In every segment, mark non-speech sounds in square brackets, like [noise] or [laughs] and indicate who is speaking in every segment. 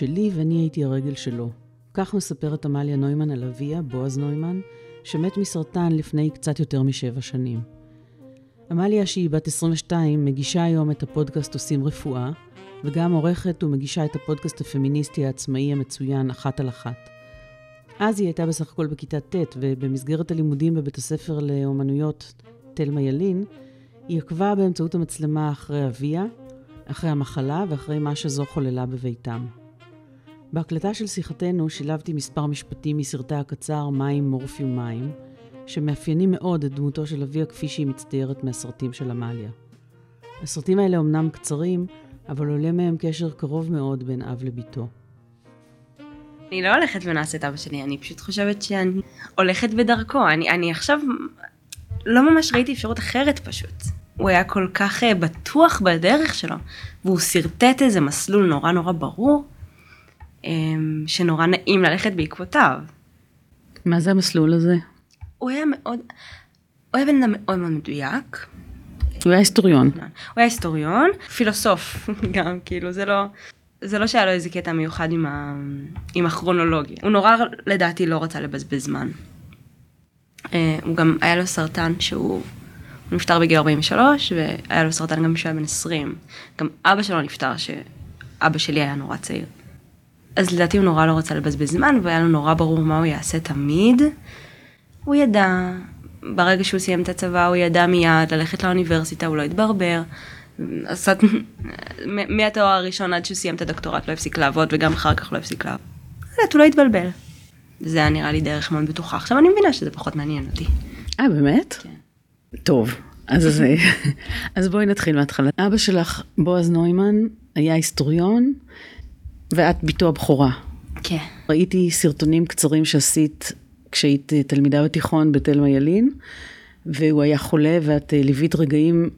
Speaker 1: שלי ואני הייתי הרגל שלו. כך מספרת עמליה נוימן על אביה, בועז נוימן, שמת מסרטן לפני קצת יותר משבע שנים. עמליה, שהיא בת 22, מגישה היום את הפודקאסט עושים רפואה, וגם עורכת ומגישה את הפודקאסט הפמיניסטי העצמאי המצוין אחת על אחת. אז היא הייתה בסך הכל בכיתה ט', ובמסגרת הלימודים בבית הספר לאומנויות תלמה ילין, היא עקבה באמצעות המצלמה אחרי אביה, אחרי המחלה ואחרי מה שזו חוללה בביתם. בהקלטה של שיחתנו שילבתי מספר משפטים מסרטי הקצר מים, מורפיום, מים, שמאפיינים מאוד את דמותו של אביה כפי שהיא מצטיירת מהסרטים של עמליה. הסרטים האלה אומנם קצרים, אבל עולה מהם קשר קרוב מאוד בין אב לביתו.
Speaker 2: אני לא הולכת ונעשה את אבא שלי, אני פשוט חושבת שאני הולכת בדרכו. אני, אני עכשיו לא ממש ראיתי אפשרות אחרת פשוט. הוא היה כל כך uh, בטוח בדרך שלו, והוא שרטט איזה מסלול נורא נורא ברור, שנורא נעים ללכת בעקבותיו.
Speaker 1: מה זה המסלול הזה?
Speaker 2: הוא היה מאוד, הוא היה בן אדם מאוד מאוד מדויק.
Speaker 1: הוא היה היסטוריון.
Speaker 2: הוא היה היסטוריון, פילוסוף [laughs] גם, כאילו זה לא, זה לא שהיה לו איזה קטע מיוחד עם, ה, עם הכרונולוגיה. הוא נורא לדעתי לא רצה לבזבז זמן. Uh, הוא גם היה לו סרטן שהוא הוא נפטר בגיל 43 והיה לו סרטן גם כשהוא היה בן 20. גם אבא שלו נפטר שאבא שלי היה נורא צעיר. אז לדעתי הוא נורא לא רצה לבזבז זמן והיה לו נורא ברור מה הוא יעשה תמיד. הוא ידע, ברגע שהוא סיים את הצבא הוא ידע מיד ללכת לאוניברסיטה, הוא לא התברבר. עשת, מהתואר הראשון עד שהוא סיים את הדוקטורט לא הפסיק לעבוד וגם אחר כך לא הפסיק לעבוד. הוא לא התבלבל. זה היה נראה לי דרך מאוד בטוחה. עכשיו אני מבינה שזה פחות מעניין אותי.
Speaker 1: אה, באמת?
Speaker 2: כן.
Speaker 1: טוב, אז, [laughs] אז בואי נתחיל מההתחלה. אבא שלך, בועז נוימן, היה היסטוריון, ואת בתו הבכורה.
Speaker 2: כן.
Speaker 1: ראיתי סרטונים קצרים שעשית כשהיית תלמידה בתיכון בתלמה ילין, והוא היה חולה ואת ליווית רגעים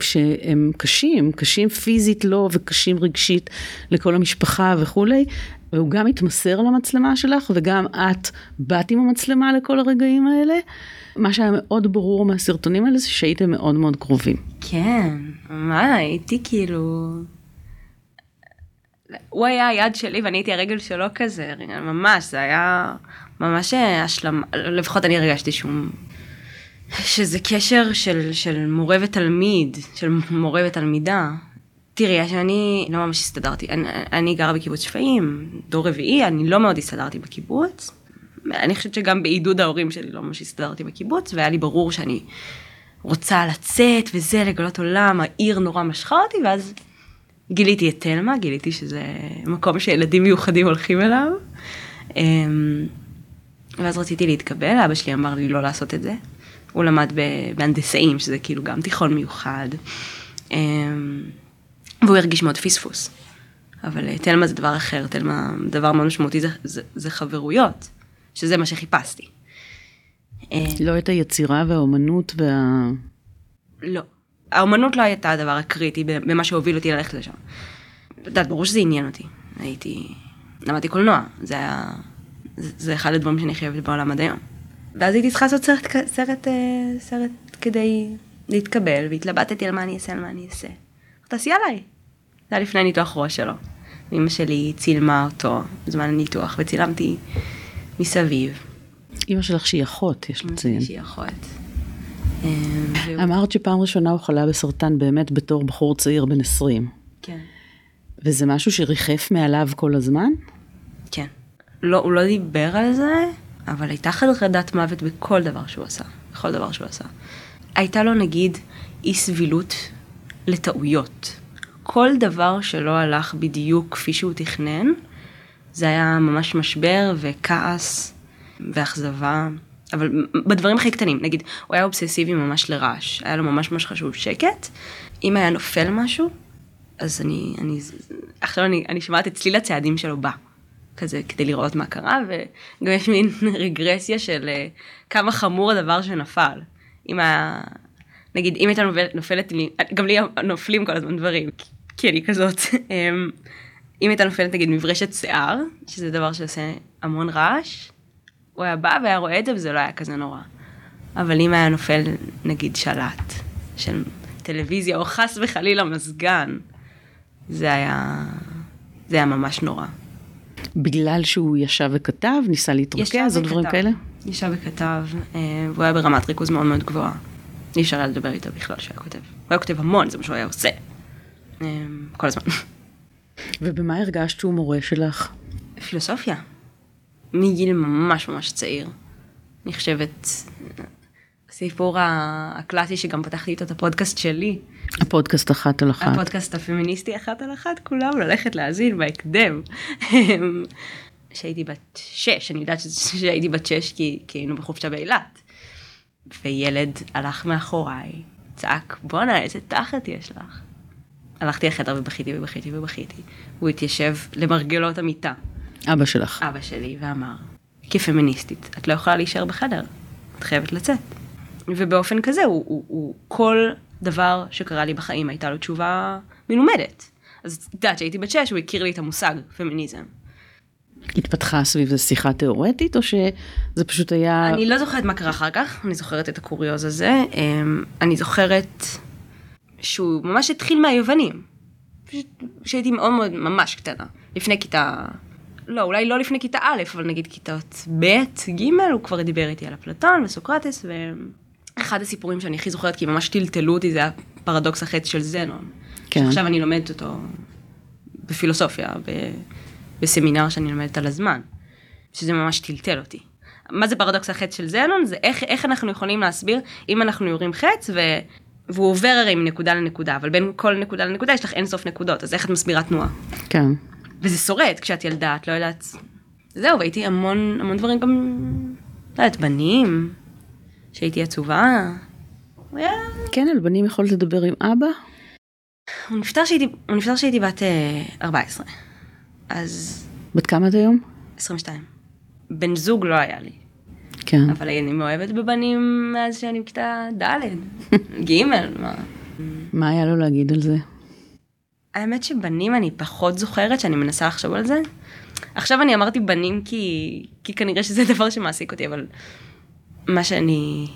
Speaker 1: שהם קשים, קשים פיזית לו וקשים רגשית לכל המשפחה וכולי, והוא גם התמסר למצלמה שלך וגם את באת עם המצלמה לכל הרגעים האלה. מה שהיה מאוד ברור מהסרטונים האלה זה שהייתם מאוד מאוד קרובים.
Speaker 2: כן, מה, הייתי כאילו... הוא היה היד שלי ואני הייתי הרגל שלו כזה, ממש, זה היה ממש השלמה, לפחות אני הרגשתי שהוא... שזה קשר של, של מורה ותלמיד, של מורה ותלמידה. תראי, שאני לא ממש הסתדרתי, אני, אני גרה בקיבוץ שפיים, דור רביעי, אני לא מאוד הסתדרתי בקיבוץ. אני חושבת שגם בעידוד ההורים שלי לא ממש הסתדרתי בקיבוץ, והיה לי ברור שאני רוצה לצאת וזה, לגלות עולם, העיר נורא משכה אותי, ואז גיליתי את תלמה, גיליתי שזה מקום שילדים מיוחדים הולכים אליו. אמ, ואז רציתי להתקבל, אבא שלי אמר לי לא לעשות את זה. הוא למד בהנדסאים, שזה כאילו גם תיכון מיוחד. אמ, והוא הרגיש מאוד פספוס. אבל אה, תלמה זה דבר אחר, תלמה, דבר מאוד משמעותי זה, זה, זה חברויות, שזה מה שחיפשתי.
Speaker 1: אה, לא את היצירה והאומנות וה...
Speaker 2: לא. האומנות לא הייתה הדבר הקריטי במה שהוביל אותי ללכת לשם. את יודעת, ברור שזה עניין אותי. הייתי... למדתי קולנוע, זה היה... זה, זה אחד הדברים שאני חייבת בעולם עד היום. ואז הייתי צריכה לעשות סרט, סרט, אה, סרט כדי להתקבל, והתלבטתי על מה אני אעשה, על מה אני אעשה. תעשי עליי. זה היה לפני ניתוח ראש שלו. אמא שלי צילמה אותו בזמן הניתוח, וצילמתי מסביב.
Speaker 1: אמא שלך שהיא אחות, יש לציין.
Speaker 2: שהיא אחות.
Speaker 1: אה, אמרת שפעם ראשונה הוא חלה בסרטן באמת בתור בחור צעיר בן 20.
Speaker 2: כן.
Speaker 1: וזה משהו שריחף מעליו כל הזמן?
Speaker 2: כן. לא, הוא לא דיבר על זה, אבל הייתה חרדת מוות בכל דבר שהוא עשה. בכל דבר שהוא עשה. הייתה לו נגיד אי סבילות לטעויות. כל דבר שלא הלך בדיוק כפי שהוא תכנן, זה היה ממש משבר וכעס ואכזבה. אבל בדברים הכי קטנים, נגיד, הוא היה אובססיבי ממש לרעש, היה לו ממש ממש חשוב שקט. אם היה נופל משהו, אז אני, אני, עכשיו אני, אני שומעת את צליל הצעדים שלו בא. כזה כדי לראות מה קרה, וגם יש מין [laughs] רגרסיה של uh, כמה חמור הדבר שנפל. אם היה, נגיד, אם הייתה נופלת לי, גם לי נופלים כל הזמן דברים, כי אני כזאת. [laughs] אמ, אם הייתה נופלת נגיד מברשת שיער, שזה דבר שעושה המון רעש, הוא היה בא והיה רואה את זה וזה לא היה כזה נורא. אבל אם היה נופל נגיד שלט של טלוויזיה או חס וחלילה מזגן, זה היה זה היה ממש נורא.
Speaker 1: בגלל שהוא ישב וכתב, ניסה להתרכז או דברים. כאלה?
Speaker 2: ישב וכתב, אה, והוא היה ברמת ריכוז מאוד מאוד גבוהה. אי אפשר היה לדבר איתו בכלל שהוא היה כותב. הוא היה כותב המון, זה מה שהוא היה עושה. אה, כל הזמן.
Speaker 1: ובמה הרגשת שהוא מורה שלך?
Speaker 2: פילוסופיה. מגיל ממש ממש צעיר. אני חושבת, הסיפור הקלאסי שגם פתחתי איתו את הפודקאסט שלי,
Speaker 1: הפודקאסט אחת על אחת.
Speaker 2: הפודקאסט הפמיניסטי אחת על אחת, כולם ללכת להאזין בהקדם. כשהייתי בת שש, אני יודעת שהייתי בת שש כי, כי היינו בחופשה באילת. וילד הלך מאחוריי, צעק, בואנה, איזה תחת יש לך. הלכתי לחדר ובכיתי ובכיתי ובכיתי. הוא התיישב למרגלות המיטה,
Speaker 1: אבא שלך.
Speaker 2: אבא שלי, ואמר, כפמיניסטית, את לא יכולה להישאר בחדר, את חייבת לצאת. ובאופן כזה, הוא, הוא, הוא כל דבר שקרה לי בחיים הייתה לו תשובה מלומדת. אז את יודעת, כשהייתי בת שש, הוא הכיר לי את המושג פמיניזם.
Speaker 1: התפתחה סביב זה שיחה תיאורטית, או שזה פשוט היה...
Speaker 2: אני לא זוכרת מה קרה אחר כך, אני זוכרת את הקוריוז הזה. אמ, אני זוכרת שהוא ממש התחיל מהיוונים. פשוט כשהייתי מאוד מאוד ממש קטנה. לפני כיתה... לא, אולי לא לפני כיתה א', אבל נגיד כיתות ב', ג', הוא כבר דיבר איתי על אפלטון וסוקרטס, ואחד הסיפורים שאני הכי זוכרת, כי ממש טלטלו אותי, זה הפרדוקס החץ של זנון.
Speaker 1: כן.
Speaker 2: שעכשיו אני לומדת אותו בפילוסופיה, ב... בסמינר שאני לומדת על הזמן, שזה ממש טלטל אותי. מה זה פרדוקס החץ של זנון? זה איך, איך אנחנו יכולים להסביר אם אנחנו יורים חץ ו... והוא עובר הרי מנקודה לנקודה, אבל בין כל נקודה לנקודה יש לך אינסוף נקודות, אז איך את מסבירה תנועה?
Speaker 1: כן.
Speaker 2: וזה שורד כשאת ילדה, את לא יודעת. זהו, והייתי המון, המון דברים גם, לא יודעת, בנים, שהייתי עצובה. היה...
Speaker 1: כן, על בנים יכולת לדבר עם אבא?
Speaker 2: הוא נפטר שהייתי, הוא נפטר שהייתי בת אה, 14. אז
Speaker 1: בת כמה את היום?
Speaker 2: 22. בן זוג לא היה לי,
Speaker 1: כן.
Speaker 2: אבל אני מאוהבת בבנים מאז שאני בכיתה ד', ג', מה.
Speaker 1: מה היה לו להגיד על זה?
Speaker 2: האמת שבנים אני פחות זוכרת שאני מנסה לחשוב על זה. עכשיו אני אמרתי בנים כי, כי כנראה שזה [laughs] דבר שמעסיק אותי, אבל מה שאני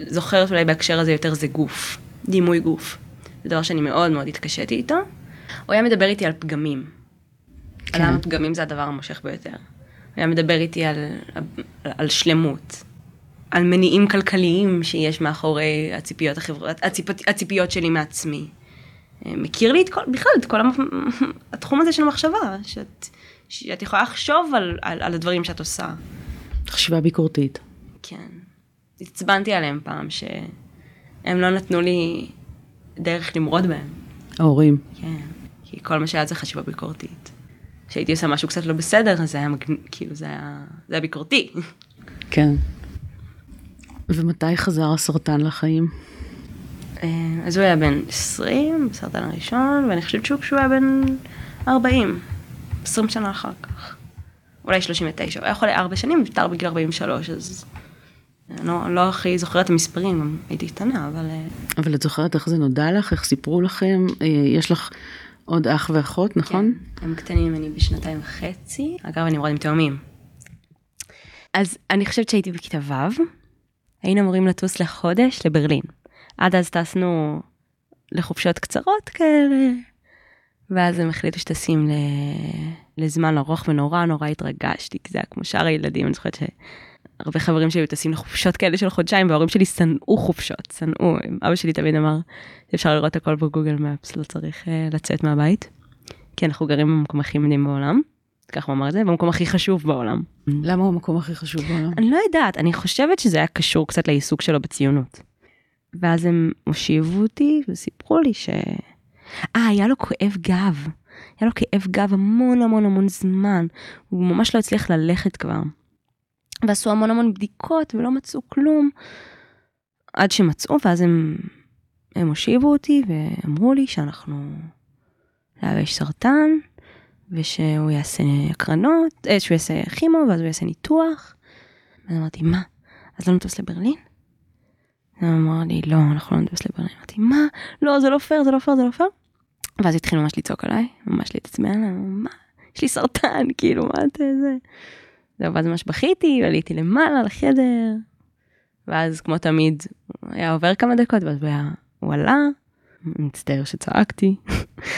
Speaker 2: זוכרת אולי בהקשר הזה יותר זה גוף, דימוי גוף. זה דבר שאני מאוד מאוד התקשיתי איתו. הוא היה מדבר איתי על פגמים.
Speaker 1: כן.
Speaker 2: על פגמים זה הדבר המושך ביותר. הוא היה מדבר איתי על, על שלמות, על מניעים כלכליים שיש מאחורי הציפיות, החבר... הציפ... הציפיות שלי מעצמי. מכיר לי את כל, בכלל את כל [laughs] התחום הזה של המחשבה, שאת, שאת יכולה לחשוב על, על, על הדברים שאת עושה.
Speaker 1: חשיבה ביקורתית.
Speaker 2: כן. עצבנתי עליהם פעם, שהם לא נתנו לי דרך למרוד בהם.
Speaker 1: ההורים.
Speaker 2: כן. כי כל מה שהיה זה חשיבה ביקורתית. כשהייתי עושה משהו קצת לא בסדר, אז זה היה מגניב, כאילו זה היה, זה היה ביקורתי.
Speaker 1: כן. ומתי חזר הסרטן לחיים?
Speaker 2: אה, אז הוא היה בן 20, בסרטן הראשון, ואני חושבת שהוא כשהוא היה בן 40, 20 שנה אחר כך. אולי 39, הוא היה חולה 4 שנים, נפטר בגיל 43, אז... אני לא, אני לא הכי זוכרת את המספרים, הייתי קטנה, אבל... אה,
Speaker 1: אבל את זוכרת איך זה נודע לך? איך סיפרו לכם? אה, יש לך עוד אח ואחות, נכון?
Speaker 2: כן, הם קטנים ממני בשנתיים וחצי. אגב, אני מאוד עם תאומים. אז אני חושבת שהייתי בכיתה ו', היינו אמורים לטוס לחודש לברלין. עד אז טסנו לחופשות קצרות כאלה, ואז הם החליטו שטסים ל... לזמן ארוך ונורא נורא התרגשתי, כי זה היה כמו שאר הילדים, אני זוכרת שהרבה חברים שלי טסים לחופשות כאלה של חודשיים, וההורים שלי שנאו חופשות, שנאו. אבא שלי תמיד אמר, אפשר לראות הכל בגוגל מפס, לא צריך uh, לצאת מהבית. כי אנחנו גרים במקום הכי מדהים בעולם, ככה הוא אמר את זה, במקום הכי חשוב בעולם.
Speaker 1: למה הוא המקום הכי חשוב בעולם?
Speaker 2: אני לא יודעת, אני חושבת שזה היה קשור קצת לעיסוק שלו בציונות. ואז הם הושיבו אותי וסיפרו לי ש... אה, היה לו כואב גב. היה לו כאב גב המון המון המון זמן. הוא ממש לא הצליח ללכת כבר. ועשו המון המון בדיקות ולא מצאו כלום. עד שמצאו, ואז הם, הם הושיבו אותי ואמרו לי שאנחנו... יש סרטן, ושהוא יעשה הקרנות, אה, שהוא יעשה כימו, ואז הוא יעשה ניתוח. ואז אמרתי, מה? אז לא נטוס לברלין? הוא אמר לי, לא, אנחנו לא נטוס לברלין. אמרתי, מה? לא, זה לא פייר, זה לא פייר, זה לא פייר. ואז התחילו ממש לצעוק עליי, ממש להתעצבן, מה? יש לי סרטן, [laughs] כאילו, מה אתה זה? זהו, ואז ממש בכיתי, ועליתי למעלה לחדר, ואז כמו תמיד, היה עובר כמה דקות, ואז הוא היה, הוא עלה, מצטער שצעקתי.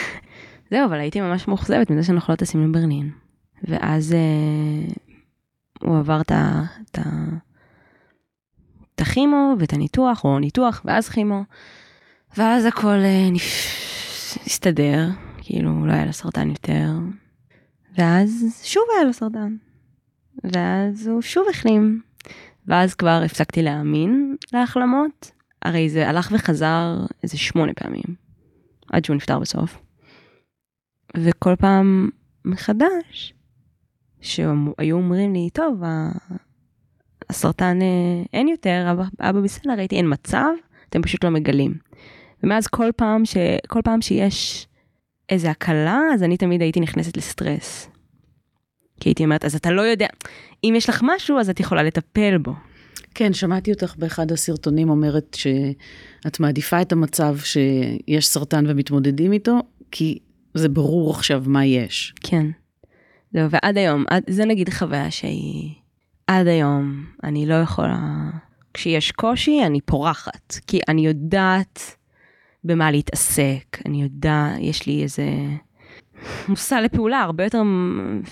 Speaker 2: [laughs] זהו, אבל הייתי ממש מאוכזבת מזה שאנחנו לא טסים לברלין. ואז אה, הוא עבר את ה... הכימו ואת הניתוח, או ניתוח ואז כימו, ואז הכל אה, נפ... הסתדר, כאילו לא היה לו סרטן יותר, ואז שוב היה לו סרטן, ואז הוא שוב החלים, ואז כבר הפסקתי להאמין להחלמות, הרי זה הלך וחזר איזה שמונה פעמים, עד שהוא נפטר בסוף. וכל פעם מחדש, שהיו אומרים לי, טוב, הסרטן אה, אין יותר, אבא, אבא בסדר, הייתי אין מצב, אתם פשוט לא מגלים. ומאז כל פעם, ש, כל פעם שיש איזה הקלה, אז אני תמיד הייתי נכנסת לסטרס. כי הייתי אומרת, אז אתה לא יודע, אם יש לך משהו, אז את יכולה לטפל בו.
Speaker 1: כן, שמעתי אותך באחד הסרטונים אומרת שאת מעדיפה את המצב שיש סרטן ומתמודדים איתו, כי זה ברור עכשיו מה יש.
Speaker 2: כן. זהו, ועד היום, זה נגיד חוויה שהיא... עד היום אני לא יכולה... כשיש קושי, אני פורחת. כי אני יודעת במה להתעסק, אני יודעת, יש לי איזה מושא לפעולה הרבה יותר...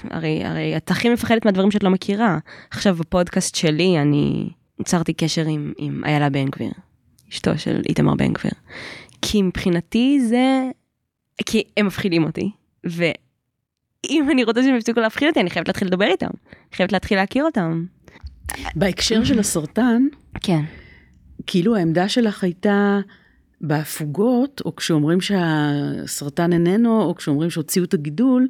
Speaker 2: הרי, הרי את הכי מפחדת מהדברים שאת לא מכירה. עכשיו בפודקאסט שלי אני יצרתי קשר עם, עם איילה בן גביר, אשתו של איתמר בן גביר. כי מבחינתי זה... כי הם מפחידים אותי. ו... אם אני רוצה שהם יפסיקו להפחיד אותי, אני חייבת להתחיל לדבר איתם. אני חייבת להתחיל להכיר אותם.
Speaker 1: בהקשר של הסרטן,
Speaker 2: כן.
Speaker 1: כאילו העמדה שלך הייתה בהפוגות, או כשאומרים שהסרטן איננו, או כשאומרים שהוציאו את הגידול,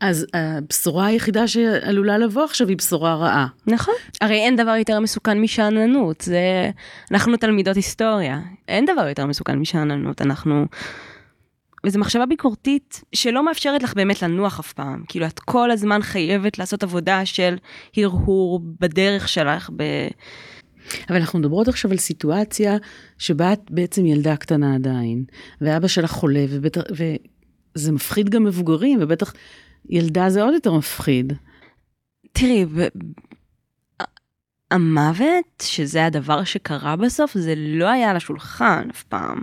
Speaker 1: אז הבשורה היחידה שעלולה לבוא עכשיו היא בשורה רעה.
Speaker 2: נכון. הרי אין דבר יותר מסוכן משאננות, זה... אנחנו תלמידות היסטוריה. אין דבר יותר מסוכן משאננות, אנחנו... וזו מחשבה ביקורתית שלא מאפשרת לך באמת לנוח אף פעם. כאילו, את כל הזמן חייבת לעשות עבודה של הרהור בדרך שלך, ב...
Speaker 1: אבל אנחנו מדברות עכשיו על סיטואציה שבה את בעצם ילדה קטנה עדיין, ואבא שלך חולה, ובטח, וזה מפחיד גם מבוגרים, ובטח ילדה זה עוד יותר מפחיד.
Speaker 2: תראי, ב... המוות, שזה הדבר שקרה בסוף, זה לא היה על השולחן אף פעם.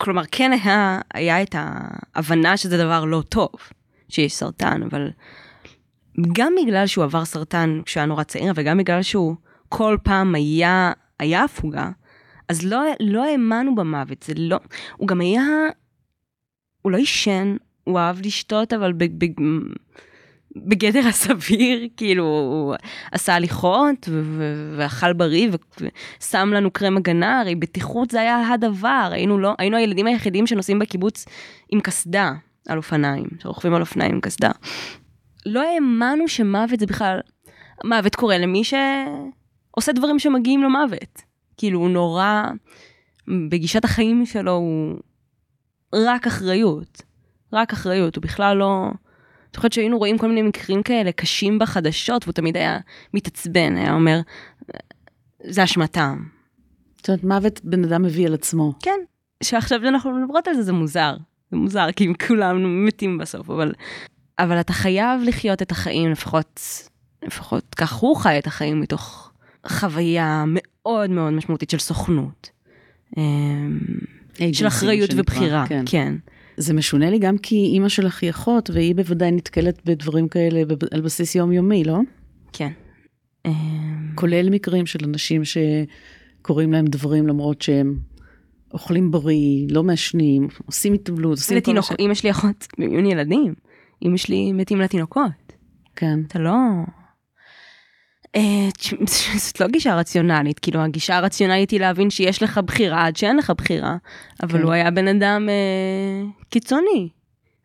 Speaker 2: כלומר, כן היה, היה את ההבנה שזה דבר לא טוב, שיש סרטן, אבל גם בגלל שהוא עבר סרטן כשהוא היה נורא צעיר, וגם בגלל שהוא כל פעם היה, היה הפוגה, אז לא, לא האמנו במוות, זה לא, הוא גם היה, הוא לא עישן, הוא אהב לשתות, אבל ב, ב, בגדר הסביר, כאילו, הוא עשה הליכות ואכל בריא ושם לנו קרם הגנה, הרי בטיחות זה היה הדבר, היינו, לא, היינו הילדים היחידים שנוסעים בקיבוץ עם קסדה על אופניים, שרוכבים על אופניים עם קסדה. לא האמנו שמוות זה בכלל, מוות קורה למי שעושה דברים שמגיעים למוות. כאילו, הוא נורא, בגישת החיים שלו הוא רק אחריות. רק אחריות, הוא בכלל לא... אני זוכרת שהיינו רואים כל מיני מקרים כאלה קשים בחדשות, והוא תמיד היה מתעצבן, היה אומר, זה אשמתם.
Speaker 1: זאת אומרת, מוות בן אדם מביא על עצמו.
Speaker 2: כן, שעכשיו אנחנו מדברות על זה, זה מוזר. זה מוזר, כי כולם מתים בסוף, אבל, אבל אתה חייב לחיות את החיים, לפחות, לפחות כך הוא חי את החיים מתוך חוויה מאוד מאוד משמעותית של סוכנות. אמ, של אחריות ובחירה, כן. כן.
Speaker 1: זה משונה לי גם כי אימא שלך היא אחות, והיא בוודאי נתקלת בדברים כאלה על בסיס יומיומי, לא?
Speaker 2: כן.
Speaker 1: כולל מקרים של אנשים שקוראים להם דברים למרות שהם אוכלים בריא, לא מעשנים, עושים התאבלות, עושים
Speaker 2: כל ש... אימא שלי אחות במיון ילדים, אימא שלי מתים לתינוקות.
Speaker 1: כן.
Speaker 2: אתה לא... אה, [laughs] זאת לא גישה רציונלית, כאילו הגישה הרציונלית היא להבין שיש לך בחירה עד שאין לך בחירה, אבל כן. הוא היה בן אדם אה, קיצוני.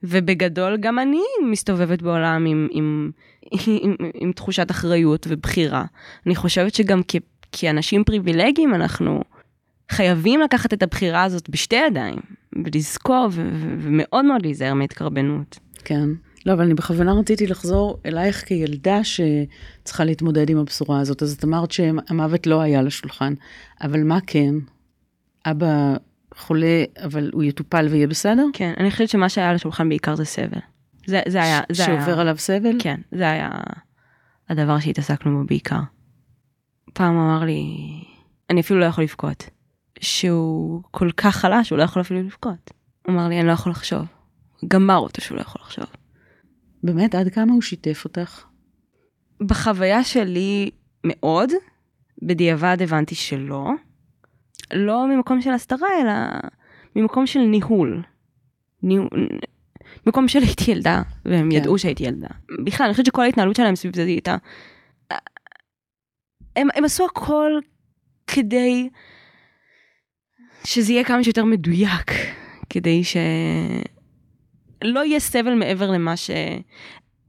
Speaker 2: ובגדול גם אני מסתובבת בעולם עם, עם, עם, עם, עם תחושת אחריות ובחירה. אני חושבת שגם כ, כאנשים פריבילגיים אנחנו חייבים לקחת את הבחירה הזאת בשתי ידיים, ולזכור ומאוד מאוד להיזהר מהתקרבנות.
Speaker 1: כן. לא, אבל אני בכוונה רציתי לחזור אלייך כילדה שצריכה להתמודד עם הבשורה הזאת. אז את אמרת שהמוות לא היה לשולחן, אבל מה כן? אבא חולה, אבל הוא יטופל ויהיה בסדר?
Speaker 2: כן, אני חושבת שמה שהיה על השולחן בעיקר זה סבל. זה, זה היה... זה
Speaker 1: שעובר
Speaker 2: היה...
Speaker 1: עליו סבל?
Speaker 2: כן, זה היה הדבר שהתעסקנו בו בעיקר. פעם אמר לי, אני אפילו לא יכול לבכות. שהוא כל כך חלש, הוא לא יכול אפילו לבכות. הוא אמר לי, אני לא יכול לחשוב. גמר אותו שהוא לא יכול לחשוב.
Speaker 1: באמת, עד כמה הוא שיתף אותך?
Speaker 2: בחוויה שלי מאוד, בדיעבד הבנתי שלא. לא ממקום של הסתרה, אלא ממקום של ניהול. ניהול... מקום של הייתי ילדה, והם כן. ידעו שהייתי ילדה. בכלל, אני חושבת שכל ההתנהלות שלהם סביב זה הייתה... הם, הם עשו הכל כדי שזה יהיה כמה שיותר מדויק, כדי ש... לא יהיה סבל מעבר למה ש...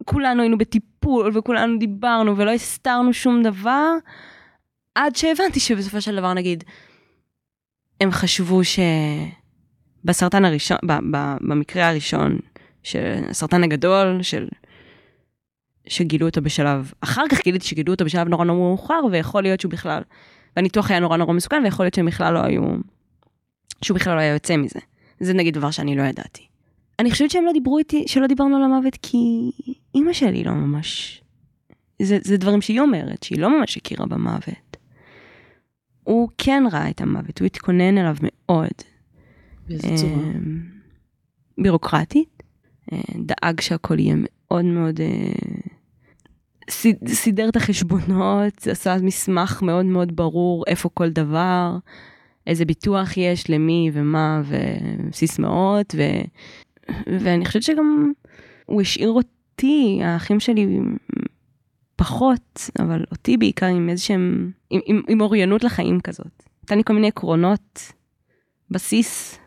Speaker 2: כולנו היינו בטיפול וכולנו דיברנו ולא הסתרנו שום דבר, עד שהבנתי שבסופו של דבר נגיד, הם חשבו שבסרטן הראשון, ב, ב, במקרה הראשון, שהסרטן הגדול של... שגילו אותו בשלב, אחר כך גיליתי שגילו אותו בשלב נורא נורא מאוחר, ויכול להיות שהוא בכלל, והניתוח היה נורא נורא מסוכן, ויכול להיות שהם בכלל לא היו, שהוא בכלל לא היה יוצא מזה. זה נגיד דבר שאני לא ידעתי. אני חושבת שהם לא דיברו איתי, שלא דיברנו על המוות כי אימא שלי לא ממש... זה, זה דברים שהיא אומרת, שהיא לא ממש הכירה במוות. הוא כן ראה את המוות, הוא התכונן אליו מאוד.
Speaker 1: באיזה צורה?
Speaker 2: אמ, בירוקרטית, אה, דאג שהכל יהיה מאוד מאוד... אה, סידר את החשבונות, עשה מסמך מאוד מאוד ברור איפה כל דבר, איזה ביטוח יש למי ומה וסיסמאות, ו... ואני חושבת שגם הוא השאיר אותי, האחים שלי פחות, אבל אותי בעיקר עם איזשהם, עם, עם, עם אוריינות לחיים כזאת. נתן לי כל מיני עקרונות, בסיס,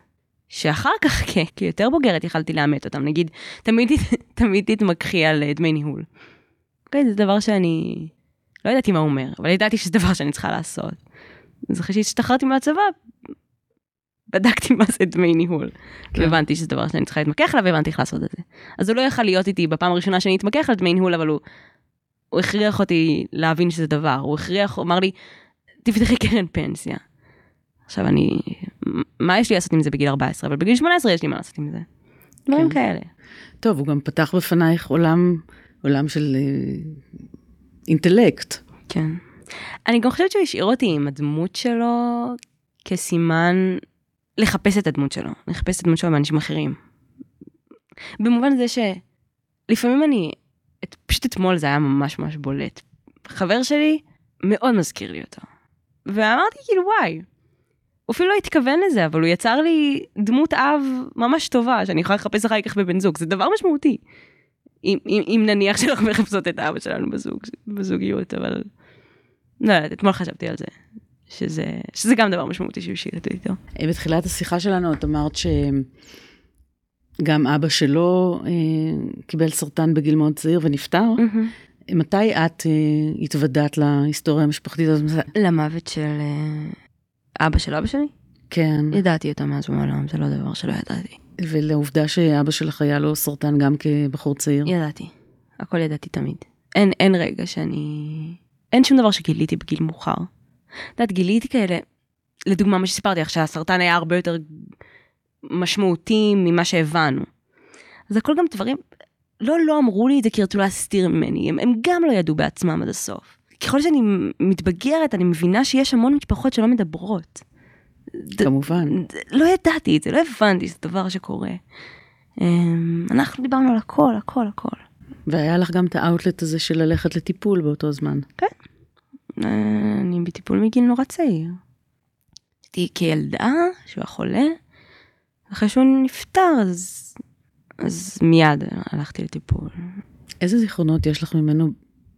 Speaker 2: שאחר כך כ, כיותר בוגרת יכלתי לאמת אותם. נגיד, תמיד, תמיד תתמקחי על אה, דמי ניהול. אוקיי, זה דבר שאני, לא ידעתי מה הוא אומר, אבל ידעתי שזה דבר שאני צריכה לעשות. אז אחרי שהשתחררתי מהצבא, בדקתי מה זה דמי ניהול. כן. והבנתי שזה דבר שאני צריכה להתמקח עליו והבנתי איך לעשות את זה. אז הוא לא יכל להיות איתי בפעם הראשונה שאני אתמקח על דמי ניהול, אבל הוא, הוא הכריח אותי להבין שזה דבר. הוא הכריח, הוא אמר לי, תפתחי קרן פנסיה. עכשיו אני, מה יש לי לעשות עם זה בגיל 14? אבל בגיל 18 יש לי מה לעשות עם זה. דברים כן. כאלה.
Speaker 1: טוב, הוא גם פתח בפנייך עולם, עולם של אה, אינטלקט.
Speaker 2: כן. אני גם חושבת שהוא השאיר אותי עם הדמות שלו כסימן לחפש את הדמות שלו, לחפש את הדמות שלו באנשים אחרים. במובן זה שלפעמים אני, את, פשוט אתמול זה היה ממש ממש בולט. חבר שלי מאוד מזכיר לי אותו. ואמרתי כאילו וואי, הוא אפילו לא התכוון לזה, אבל הוא יצר לי דמות אב ממש טובה, שאני יכולה לחפש אחר כך בבן זוג, זה דבר משמעותי. אם, אם, אם נניח שאנחנו מחפשות את האבא שלנו בזוג, בזוגיות, אבל... לא יודעת, אתמול חשבתי על זה. שזה, שזה גם דבר משמעותי שהוא השאיר אותי איתו.
Speaker 1: אה, בתחילת השיחה שלנו את אמרת שגם אבא שלו אה, קיבל סרטן בגיל מאוד צעיר ונפטר. Mm-hmm. מתי את אה, התוודעת להיסטוריה המשפחתית הזאת?
Speaker 2: למוות של אה, אבא של אבא שלי?
Speaker 1: כן.
Speaker 2: ידעתי אותו מאז ומעולם, זה לא דבר שלא ידעתי.
Speaker 1: ולעובדה שאבא שלך היה לו סרטן גם כבחור צעיר?
Speaker 2: ידעתי, הכל ידעתי תמיד. אין, אין רגע שאני... אין שום דבר שגיליתי בגיל מאוחר. את יודעת, גיליתי כאלה, לדוגמה מה שסיפרתי לך, שהסרטן היה הרבה יותר משמעותי ממה שהבנו. אז הכל גם דברים, לא, לא אמרו לי את זה כי רצו להסתיר ממני, הם, הם גם לא ידעו בעצמם עד הסוף. ככל שאני מתבגרת, אני מבינה שיש המון משפחות שלא מדברות.
Speaker 1: כמובן.
Speaker 2: ד, לא ידעתי את זה, לא הבנתי שזה דבר שקורה. אמ, אנחנו דיברנו על הכל, הכל, הכל.
Speaker 1: והיה לך גם את האאוטלט הזה של ללכת לטיפול באותו זמן.
Speaker 2: כן. אני בטיפול מגיל נורא צעיר. הייתי כילדה שהוא היה חולה, אחרי שהוא נפטר אז, אז מיד הלכתי לטיפול.
Speaker 1: איזה זיכרונות יש לך ממנו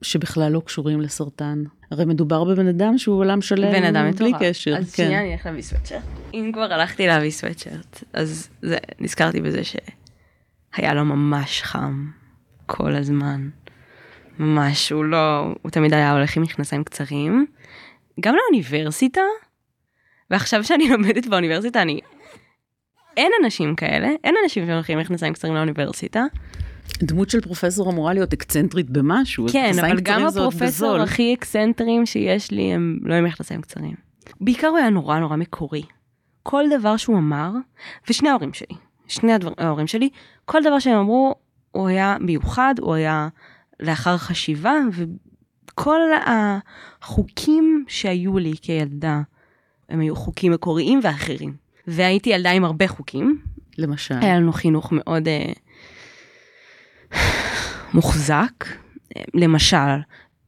Speaker 1: שבכלל לא קשורים לסרטן? הרי מדובר בבן אדם שהוא עולם שלם,
Speaker 2: בן אדם
Speaker 1: בלי מטורף. קשר.
Speaker 2: אז כן. שנייה אני אלך להביא סוואטשרט. אם כבר הלכתי להביא סוואטשרט, אז זה, נזכרתי בזה שהיה לו ממש חם כל הזמן. ממש, הוא לא, הוא תמיד היה הולך עם מכנסיים קצרים. גם לאוניברסיטה, ועכשיו שאני לומדת באוניברסיטה, אני... אין אנשים כאלה, אין אנשים שהולכים עם מכנסיים קצרים לאוניברסיטה.
Speaker 1: דמות של פרופסור אמורה להיות אקצנטרית במשהו.
Speaker 2: כן, אבל גם הפרופסור הכי אקצנטרים שיש לי הם לא עם מכנסיים קצרים. בעיקר הוא היה נורא נורא מקורי. כל דבר שהוא אמר, ושני ההורים שלי, שני הדבר, ההורים שלי, כל דבר שהם אמרו, הוא היה מיוחד, הוא היה לאחר חשיבה, וכל החוקים שהיו לי כילדה, הם היו חוקים מקוריים ואחרים. והייתי ילדה עם הרבה חוקים.
Speaker 1: למשל?
Speaker 2: היה לנו חינוך מאוד אה, מוחזק. למשל,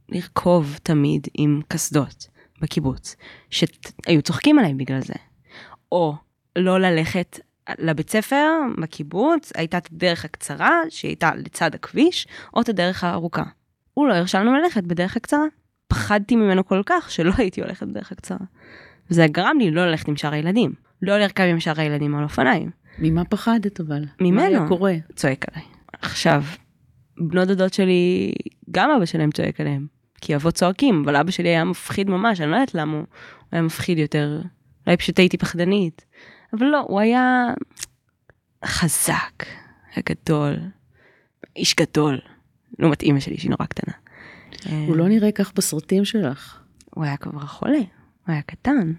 Speaker 2: לרכוב תמיד עם קסדות בקיבוץ, שהיו צוחקים עליי בגלל זה. או לא ללכת לבית ספר בקיבוץ, הייתה את הדרך הקצרה שהייתה לצד הכביש, או את הדרך הארוכה. הוא לא הרשה לנו ללכת בדרך הקצרה. פחדתי ממנו כל כך שלא הייתי הולכת בדרך הקצרה. וזה גרם לי לא ללכת עם שאר הילדים, לא לרכב עם שאר הילדים על אופניים.
Speaker 1: ממה פחדת אבל?
Speaker 2: ממנו.
Speaker 1: מה היה קורה?
Speaker 2: צועק עליי. עכשיו, בנות דודות שלי, גם אבא שלהם צועק עליהם. כי אבות צועקים, אבל אבא שלי היה מפחיד ממש, אני לא יודעת למה הוא היה מפחיד יותר. אולי פשוט הייתי פחדנית. אבל לא, הוא היה חזק, היה גדול, איש גדול, לעומת אימא שלי שהיא נורא קטנה.
Speaker 1: הוא לא נראה כך בסרטים שלך.
Speaker 2: הוא היה כבר חולה, הוא היה קטן.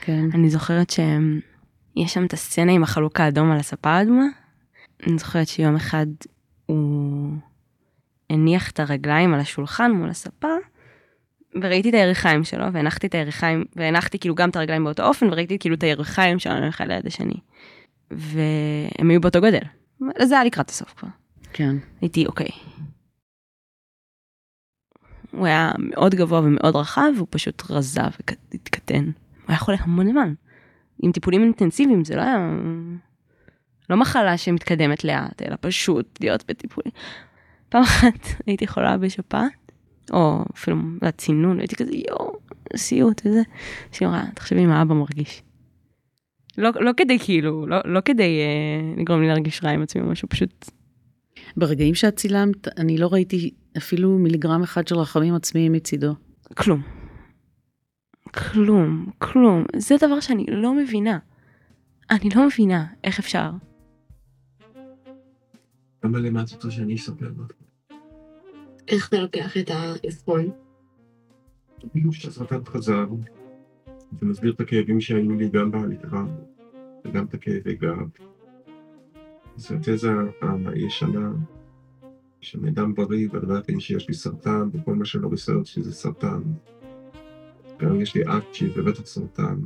Speaker 1: כן.
Speaker 2: אני זוכרת שיש שם את הסצנה עם החלוק האדום על הספה האדומה. אני זוכרת שיום אחד הוא הניח את הרגליים על השולחן מול הספה, וראיתי את הירכיים שלו, והנחתי את הירכיים, והנחתי כאילו גם את הרגליים באותו אופן, וראיתי כאילו את הירכיים שלנו אחד ליד השני. והם היו באותו גודל. זה היה לקראת הסוף כבר.
Speaker 1: כן.
Speaker 2: הייתי, אוקיי. הוא היה מאוד גבוה ומאוד רחב, והוא פשוט רזה והתקטן. הוא היה חולה המון זמן. עם טיפולים אינטנסיביים, זה לא היה... לא מחלה שמתקדמת לאט, אלא פשוט להיות בטיפולים. פעם אחת הייתי חולה בשפעת, או אפילו בצינון, הייתי כזה יואו, סיוט וזה. אז היא אמרה, תחשבי מה אבא מרגיש. לא, לא כדי כאילו, לא, לא כדי אה, לגרום לי להרגיש רע עם עצמי או משהו, פשוט
Speaker 1: ברגעים שאת צילמת, אני לא ראיתי אפילו מיליגרם אחד של רחמים עצמיים מצידו.
Speaker 2: כלום. כלום, כלום. זה דבר שאני לא מבינה. אני לא מבינה איך אפשר.
Speaker 3: למה לימדת אותו שאני אספר לך?
Speaker 4: איך אתה לוקח את האבחון?
Speaker 3: כאילו שהסרטן חזר, ומסביר את הכאבים שהיו לי גם בהליכה, וגם את הכאבי גב. זו התזה הישנה, שאני אדם בריא, וידעתי שיש לי סרטן, וכל מה שלא בסרט שלי זה סרטן. גם יש לי אקט שהיא בבטח סרטן.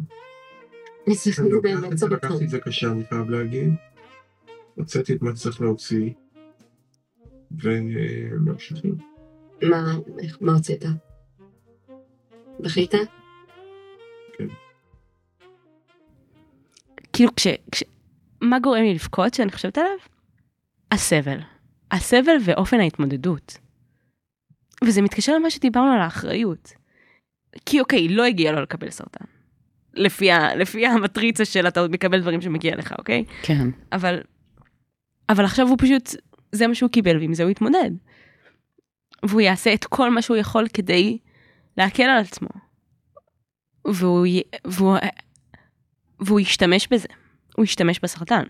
Speaker 3: אני
Speaker 4: זה
Speaker 3: לוקח את זה, לקחתי. את זה קשה, אני חייב להגיד. הוצאתי את מה שצריך להוציא, וממשיכים.
Speaker 4: מה, איך, מה הוצאת? בכית?
Speaker 2: כאילו כש... כש... מה גורם לי לבכות שאני חושבת עליו? הסבל. הסבל ואופן ההתמודדות. וזה מתקשר למה שדיברנו על האחריות. כי אוקיי, לא הגיע לו לקבל סרטן. לפי, ה... לפי המטריצה של אתה עוד מקבל דברים שמגיע לך, אוקיי?
Speaker 1: כן.
Speaker 2: אבל, אבל עכשיו הוא פשוט, זה מה שהוא קיבל ועם זה הוא יתמודד. והוא יעשה את כל מה שהוא יכול כדי להקל על עצמו. והוא, י- והוא, והוא ישתמש בזה. הוא ישתמש בסרטן.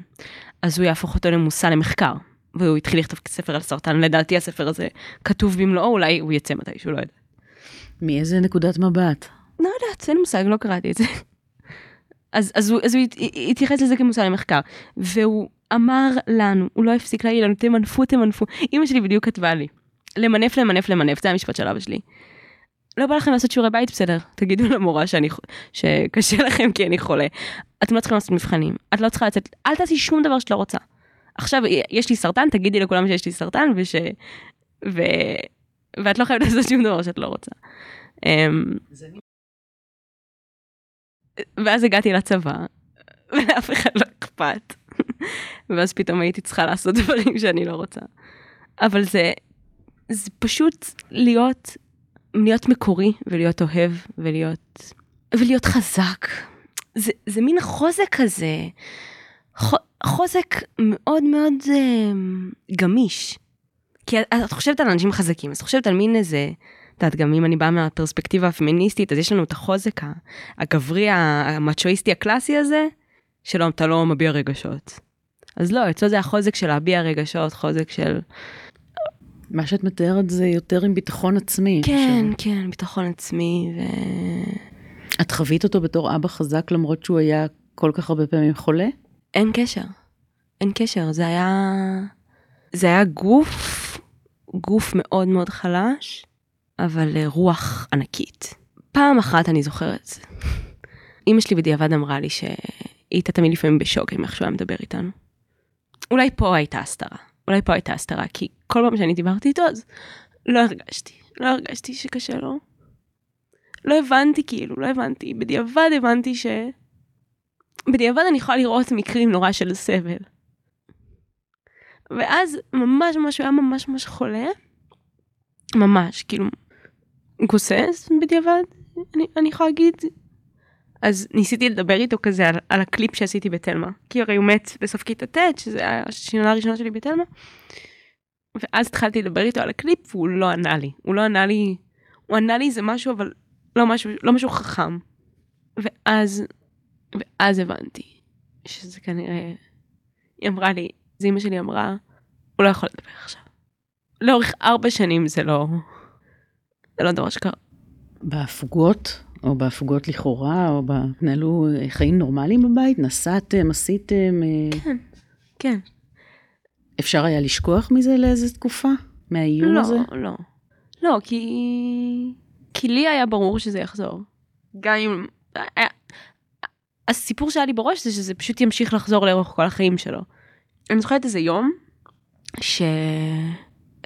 Speaker 2: אז הוא יהפוך אותו למושא למחקר. והוא התחיל לכתוב ספר על סרטן, לדעתי הספר הזה כתוב במלואו, אולי הוא יצא מתישהו, לא יודע.
Speaker 1: מאיזה נקודת מבט?
Speaker 2: לא יודעת, אין מושג, לא קראתי את זה. [laughs] אז, אז הוא, אז הוא הת- התייחס לזה כמושא למחקר, והוא אמר לנו, הוא לא הפסיק להגיד לנו, תמנפו, תמנפו. אימא שלי בדיוק כתבה לי, למנף, למנף, למנף, זה המשפט של אבא שלי. לא בא לכם לעשות שיעורי בית, בסדר, תגידו למורה שאני, שקשה לכם כי אני חולה. אתם לא צריכים לעשות מבחנים, את לא צריכה לצאת, אל תעשי שום דבר שאת לא רוצה. עכשיו יש לי סרטן, תגידי לכולם שיש לי סרטן, וש... ו... ואת לא חייבת לעשות שום דבר שאת לא רוצה. אמ, ואז הגעתי לצבא, ולאף אחד לא אכפת. ואז פתאום הייתי צריכה לעשות [laughs] דברים שאני לא רוצה. אבל זה, זה פשוט להיות, להיות מקורי, ולהיות אוהב, ולהיות, ולהיות חזק. זה, זה מין חוזק כזה, חוזק מאוד מאוד אה, גמיש. כי את, חושבת על אנשים חזקים, אז את חושבת על מין איזה, את יודעת, גם אם אני באה מהפרספקטיבה הפמיניסטית, אז יש לנו את החוזק הגברי, המצ'ואיסטי הקלאסי הזה, שלא, אתה לא מביע רגשות. אז לא, אצלו זה החוזק של להביע רגשות, חוזק של...
Speaker 1: מה שאת מתארת זה יותר עם ביטחון עצמי.
Speaker 2: כן,
Speaker 1: ש-
Speaker 2: כן, ביטחון עצמי, ו...
Speaker 1: את חווית אותו בתור אבא חזק למרות שהוא היה כל כך הרבה פעמים חולה?
Speaker 2: אין קשר. אין קשר, זה היה... זה היה גוף, גוף מאוד מאוד חלש, אבל אה, רוח ענקית. פעם אחת אני זוכרת, אמא [laughs] שלי בדיעבד אמרה לי שהיא הייתה תמיד לפעמים בשוק עם איך שהוא היה מדבר איתנו. אולי פה הייתה הסתרה, אולי פה הייתה הסתרה, כי כל פעם שאני דיברתי איתו אז לא הרגשתי, לא הרגשתי שקשה לו. לא הבנתי כאילו, לא הבנתי, בדיעבד הבנתי ש... בדיעבד אני יכולה לראות מקרים נורא של סבל. ואז ממש ממש הוא היה ממש ממש חולה, ממש, כאילו, גוסס בדיעבד, אני, אני יכולה להגיד. אז ניסיתי לדבר איתו כזה על, על הקליפ שעשיתי בתלמה, כי הרי הוא מת בסוף כיתה ט', שזה השנה הראשונה שלי בתלמה. ואז התחלתי לדבר איתו על הקליפ והוא לא ענה לי, הוא לא ענה לי, הוא ענה לי איזה משהו אבל לא משהו, לא משהו חכם. ואז, ואז הבנתי שזה כנראה, היא אמרה לי, זה אמא שלי אמרה, הוא לא יכול לדבר עכשיו. לאורך ארבע שנים זה לא, זה לא דבר שקרה.
Speaker 1: בהפוגות, או בהפוגות לכאורה, או התנהלו חיים נורמליים בבית? נסעתם, עשיתם? אה,
Speaker 2: כן, כן.
Speaker 1: אפשר היה לשכוח מזה לאיזה תקופה? מהאיום
Speaker 2: לא,
Speaker 1: הזה?
Speaker 2: לא. לא, כי... כי לי היה ברור שזה יחזור. גם אם... הסיפור שהיה לי בראש זה שזה פשוט ימשיך לחזור לאורך כל החיים שלו. אני זוכרת איזה יום, ש...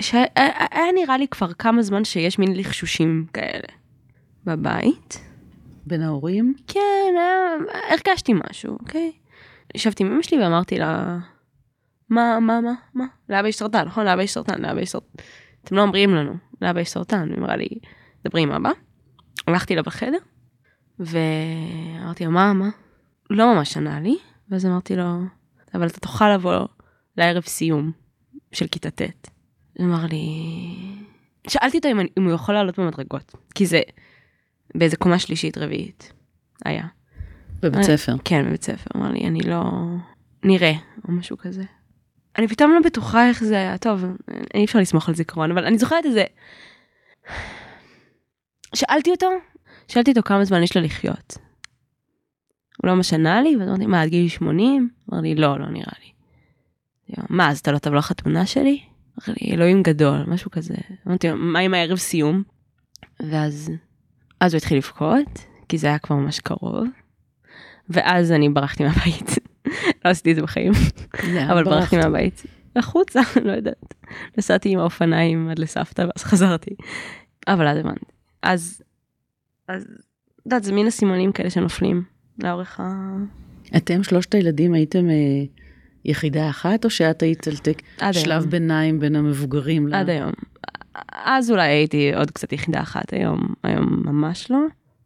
Speaker 2: שהיה נראה לי כבר כמה זמן שיש מין לחשושים כאלה בבית.
Speaker 1: בין ההורים?
Speaker 2: כן, היה... הרגשתי משהו, אוקיי? ישבתי עם אמא שלי ואמרתי לה, מה, מה, מה, מה? לאבא יש סרטן, נכון? לאבא יש סרטן, לאבא יש סרטן. אתם לא אומרים לנו, לאבא יש סרטן. היא אמרה לי, דברי עם אבא. הלכתי לה בחדר, ואמרתי לו, מה, מה? לא ממש ענה לי, ואז אמרתי לו, אבל אתה תוכל לבוא לערב סיום של כיתה ט'. הוא אמר לי, שאלתי אותו אם, אני, אם הוא יכול לעלות במדרגות, כי זה באיזה קומה שלישית רביעית היה.
Speaker 1: בבית ספר.
Speaker 2: כן, בבית ספר. אמר לי, אני לא... נראה, או משהו כזה. אני פתאום לא בטוחה איך זה היה, טוב, אי אפשר לסמוך על זיכרון, אבל אני זוכרת איזה... שאלתי אותו, שאלתי אותו כמה זמן יש לו לחיות. הוא לא ממש ענה לי, ואז אמרתי, מה, עד גיל 80? אמר לי, לא, לא נראה לי. מה, אז אתה לא תבוא לחתונה שלי? אמר לי, אלוהים גדול, משהו כזה. אמרתי מה עם הערב סיום? ואז, אז הוא התחיל לבכות, כי זה היה כבר ממש קרוב. ואז אני ברחתי מהבית. [laughs] לא עשיתי את זה בחיים, אבל ברחתי מהבית. החוצה, [laughs] לא יודעת. נסעתי עם האופניים עד לסבתא ואז [laughs] חזרתי. אבל אז הבנתי. אז, אז, את יודעת, זה מין הסימונים כאלה שנופלים לאורך ה...
Speaker 1: אתם שלושת הילדים הייתם אה, יחידה אחת, או שאת היית על שלב. ביניים בין המבוגרים?
Speaker 2: עד היום. אז אולי הייתי עוד קצת יחידה אחת, היום, היום ממש לא.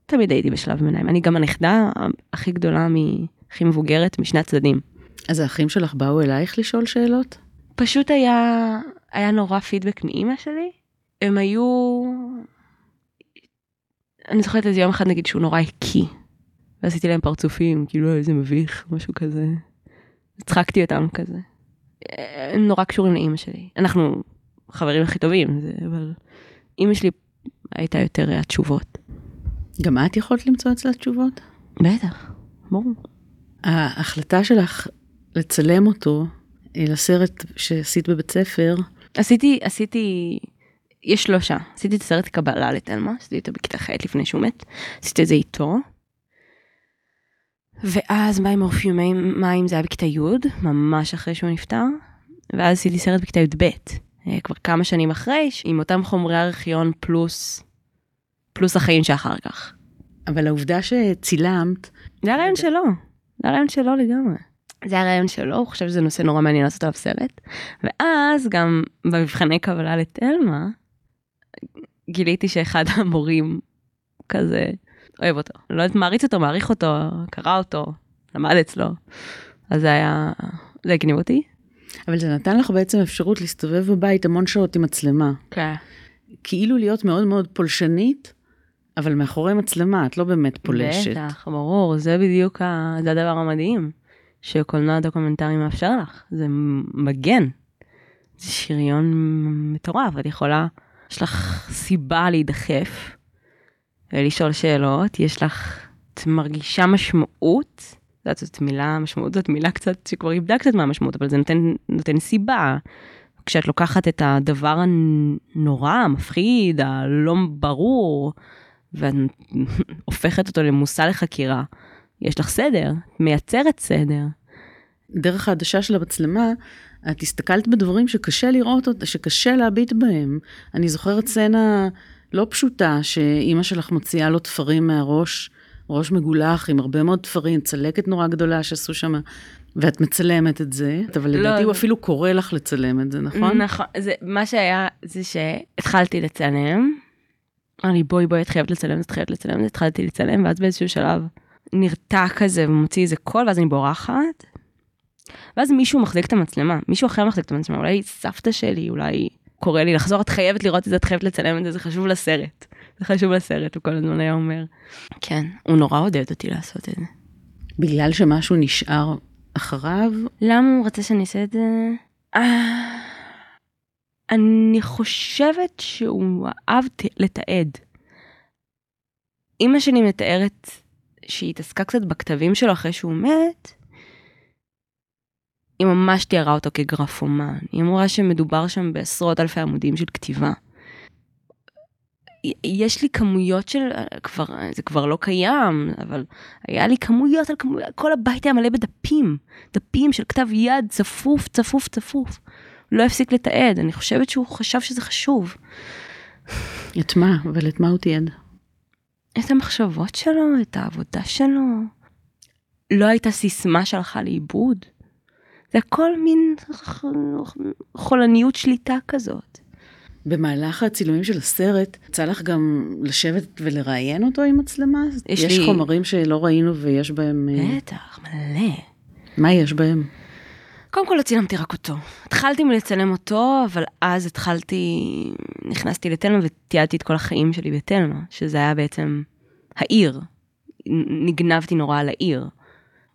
Speaker 2: תמיד הייתי בשלב ביניים. אני גם הנכדה הכי גדולה, הכי מבוגרת משני הצדדים.
Speaker 1: אז האחים שלך באו אלייך לשאול שאלות?
Speaker 2: פשוט היה, היה נורא פידבק מאימא שלי. הם היו... אני זוכרת איזה יום אחד נגיד שהוא נורא הקיא. ועשיתי להם פרצופים, כאילו איזה מביך, משהו כזה. הצחקתי אותם כזה. הם נורא קשורים לאימא שלי. אנחנו חברים הכי טובים, זה, אבל אימא שלי הייתה יותר התשובות.
Speaker 1: גם את יכולת למצוא אצלה תשובות?
Speaker 2: בטח, ברור.
Speaker 1: ההחלטה שלך לצלם אותו אה, לסרט שעשית בבית ספר,
Speaker 2: עשיתי, עשיתי, יש שלושה. עשיתי את הסרט קבלה לתלמה, עשיתי אותו בכיתה ח' לפני שהוא מת. עשיתי את זה איתו. ואז מים אורפיומי מים זה היה בכיתה י', ממש אחרי שהוא נפטר. ואז עשיתי סרט בכיתה י"ב, אה, כבר כמה שנים אחרי, עם אותם חומרי ארכיון פלוס, פלוס החיים שאחר כך.
Speaker 1: אבל העובדה שצילמת,
Speaker 2: זה היה רעיון שלו, זה היה רעיון שלו לגמרי. זה היה רעיון שלו, הוא חושב שזה נושא נורא מעניין לעשות עליו סרט. ואז גם במבחני קבלה לתלמה, גיליתי שאחד המורים כזה אוהב אותו. לא יודעת, מעריץ אותו, מעריך אותו, קרא אותו, למד אצלו. אז זה היה, זה הגניב אותי.
Speaker 1: אבל זה נתן לך בעצם אפשרות להסתובב בבית המון שעות עם מצלמה.
Speaker 2: כן.
Speaker 1: כאילו להיות מאוד מאוד פולשנית, אבל מאחורי מצלמה, את לא באמת פולשת.
Speaker 2: בטח, ברור, זה בדיוק, ה... זה הדבר המדהים, שקולנוע דוקומנטרי מאפשר לך, זה מגן. זה שריון מטורף, את יכולה, יש לך סיבה להידחף ולשאול שאלות, יש לך, את מרגישה משמעות, יודעת, זאת מילה, משמעות זאת מילה קצת, שכבר איבדה קצת מהמשמעות, אבל זה נותן, נותן סיבה. כשאת לוקחת את הדבר הנורא, המפחיד, הלא ברור, ואת [laughs] הופכת אותו למושא לחקירה, יש לך סדר, מייצרת סדר.
Speaker 1: דרך העדשה של המצלמה, את הסתכלת בדברים שקשה לראות, אות- שקשה להביט בהם. אני זוכרת סצנה לא פשוטה, שאימא שלך מוציאה לו תפרים מהראש, ראש מגולח עם הרבה מאוד תפרים, צלקת נורא גדולה שעשו שם, ואת מצלמת את זה, אבל
Speaker 2: לא,
Speaker 1: לדעתי הוא
Speaker 2: זה-
Speaker 1: אפילו קורא לך לצלם את זה, נכון?
Speaker 2: נכון. זה, מה שהיה, זה שהתחלתי לצלם, אמר לי בואי בואי את חייבת לצלם, את חייבת לצלם, התחלתי לצלם, ואז באיזשהו שלב נרתע כזה ומוציא איזה קול, ואז אני בורחת. ואז מישהו מחזיק את המצלמה, מישהו אחר מחזיק את המצלמה, אולי סבתא שלי, אולי קורא לי לחזור, את חייבת לראות את זה, את חייבת לצלם את זה, זה חשוב לסרט. זה חשוב לסרט, הוא כל הזמן היה אומר. כן, הוא נורא עודד אותי לעשות את זה.
Speaker 1: בגלל שמשהו נשאר אחריו,
Speaker 2: למה הוא רצה שאני אעשה את זה? אה, אני חושבת שהוא אהב לתעד. אימא שלי מתארת שהיא התעסקה קצת בכתבים שלו אחרי שהוא מת. היא ממש תיארה אותו כגרפומן. היא אמרה שמדובר שם בעשרות אלפי עמודים של כתיבה. יש לי כמויות של, כבר, זה כבר לא קיים, אבל היה לי כמויות על כמויות, כל הבית היה מלא בדפים, דפים של כתב יד צפוף, צפוף, צפוף. לא הפסיק לתעד, אני חושבת שהוא חשב שזה חשוב.
Speaker 1: את מה? אבל את מה הוא תיעד?
Speaker 2: את המחשבות שלו, את העבודה שלו. לא הייתה סיסמה שהלכה לאיבוד. זה הכל מין חולניות שליטה כזאת.
Speaker 1: במהלך הצילומים של הסרט, יצא לך גם לשבת ולראיין אותו עם מצלמה?
Speaker 2: יש
Speaker 1: יש
Speaker 2: לי-
Speaker 1: חומרים שלא ראינו ויש בהם... אה,
Speaker 2: בטח, מלא.
Speaker 1: מה יש בהם?
Speaker 2: קודם כל לא צילמתי רק אותו. התחלתי מלצלם אותו, אבל אז התחלתי, נכנסתי לתלמה ותיעדתי את כל החיים שלי בתלמה, שזה היה בעצם העיר. נגנבתי נורא על העיר,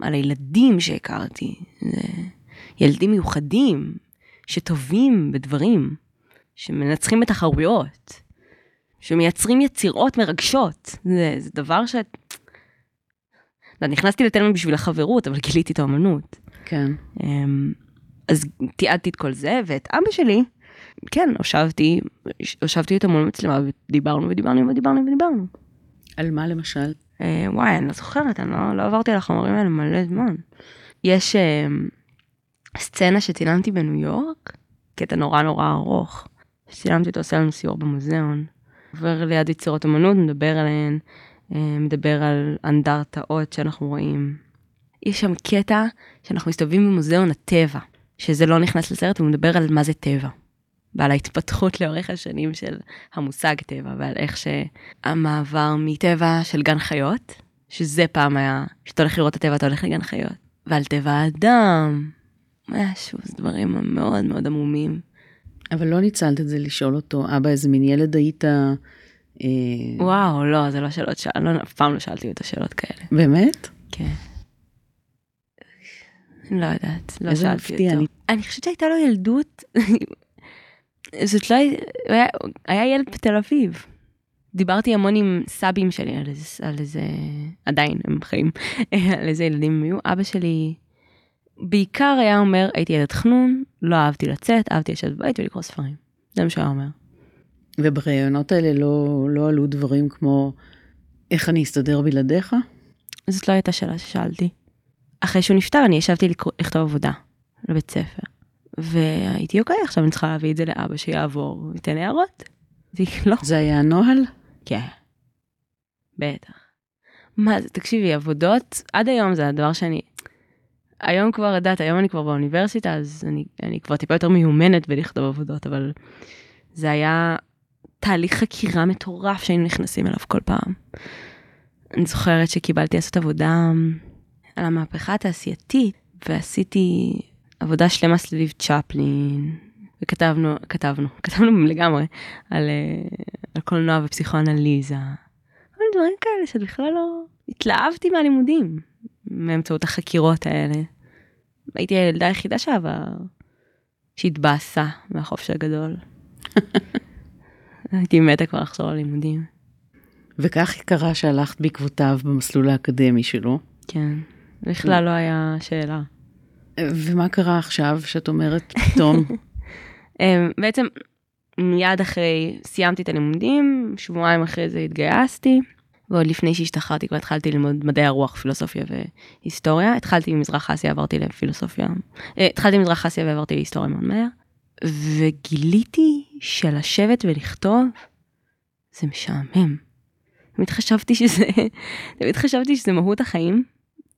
Speaker 2: על הילדים שהכרתי. ילדים מיוחדים, שטובים בדברים, שמנצחים בתחרויות, שמייצרים יצירות מרגשות. זה, זה דבר ש... לא, נכנסתי לתלמה בשביל החברות, אבל גיליתי את האמנות.
Speaker 1: כן.
Speaker 2: אמ, אז תיעדתי את כל זה, ואת אבא שלי, כן, הושבתי, הושבתי איתו מול מצלמה, ודיברנו ודיברנו ודיברנו ודיברנו.
Speaker 1: על מה למשל?
Speaker 2: אה, וואי, אני לא זוכרת, אני לא, לא עברתי על החומרים האלה מלא זמן. יש אה, סצנה שצילמתי בניו יורק, קטע נורא נורא ארוך, שצילמתי אותו, עושה לנו סיור במוזיאון. עובר ליד יצירות אמנות, מדבר עליהן, אה, מדבר על אנדרטאות שאנחנו רואים. יש שם קטע שאנחנו מסתובבים במוזיאון הטבע, שזה לא נכנס לסרט, הוא מדבר על מה זה טבע. ועל ההתפתחות לאורך השנים של המושג טבע, ועל איך שהמעבר מטבע של גן חיות, שזה פעם היה, כשאתה הולך לראות את הטבע אתה הולך לגן חיות, ועל טבע האדם, משהו, זה דברים מאוד מאוד עמומים.
Speaker 1: אבל לא ניצלת את זה לשאול אותו, אבא, איזה מין ילד היית? אה,
Speaker 2: וואו, לא, זה לא שאלות, שאל, לא, אף פעם לא שאלתי אותו שאלות כאלה.
Speaker 1: באמת?
Speaker 2: כן. לא יודעת, לא שאלתי
Speaker 1: מפתיע,
Speaker 2: אותו.
Speaker 1: אני-
Speaker 2: אני חושבת שהייתה לו ילדות, [laughs] זאת לא, הי- הוא היה, היה ילד בתל אביב. דיברתי המון עם סבים שלי על איזה, על איזה, עדיין הם חיים, [laughs] על איזה ילדים הם היו. אבא שלי בעיקר היה אומר, הייתי ילד חנון, לא אהבתי לצאת, אהבתי לשבת בבית ולקרוא ספרים. זה מה שהוא היה אומר.
Speaker 1: ובראיונות האלה לא, לא עלו דברים כמו, איך אני אסתדר בלעדיך?
Speaker 2: זאת לא הייתה שאלה ששאלתי. אחרי שהוא נפטר אני ישבתי לקרוא- לכתוב עבודה לבית ספר. והייתי אוקיי עכשיו אני צריכה להביא את זה לאבא שיעבור וייתן הערות. לא.
Speaker 1: זה היה הנוהל?
Speaker 2: כן. בטח. מה זה תקשיבי עבודות עד היום זה הדבר שאני. היום כבר יודעת היום אני כבר באוניברסיטה אז אני, אני כבר טיפה יותר מיומנת בלכתוב עבודות אבל זה היה תהליך חקירה מטורף שהיינו נכנסים אליו כל פעם. אני זוכרת שקיבלתי לעשות עבודה על המהפכה התעשייתית ועשיתי עבודה שלמה סביב צ'פלין וכתבנו כתבנו [laughs] כתבנו לגמרי על, אה, על קולנוע ופסיכואנליזה. כל מיני דברים כאלה שבכלל לא התלהבתי מהלימודים באמצעות החקירות האלה. הייתי הילדה היחידה שאהבה שהתבאסה מהחופש הגדול. הייתי מתה כבר לחזור ללימודים.
Speaker 1: וכך קרה שהלכת בעקבותיו במסלול האקדמי שלו.
Speaker 2: כן. בכלל לא היה שאלה.
Speaker 1: ומה קרה עכשיו שאת אומרת פתאום, [laughs]
Speaker 2: אמ, בעצם מיד אחרי סיימתי את הלימודים, שבועיים אחרי זה התגייסתי, ועוד לפני שהשתחררתי כבר התחלתי ללמוד מדעי הרוח, פילוסופיה והיסטוריה. התחלתי ממזרח אסיה, עברתי לפילוסופיה. אה, התחלתי ממזרח אסיה ועברתי להיסטוריה מאוד מהר. וגיליתי שלשבת ולכתוב זה משעמם. תמיד חשבתי שזה, [laughs] תמיד חשבתי שזה מהות החיים.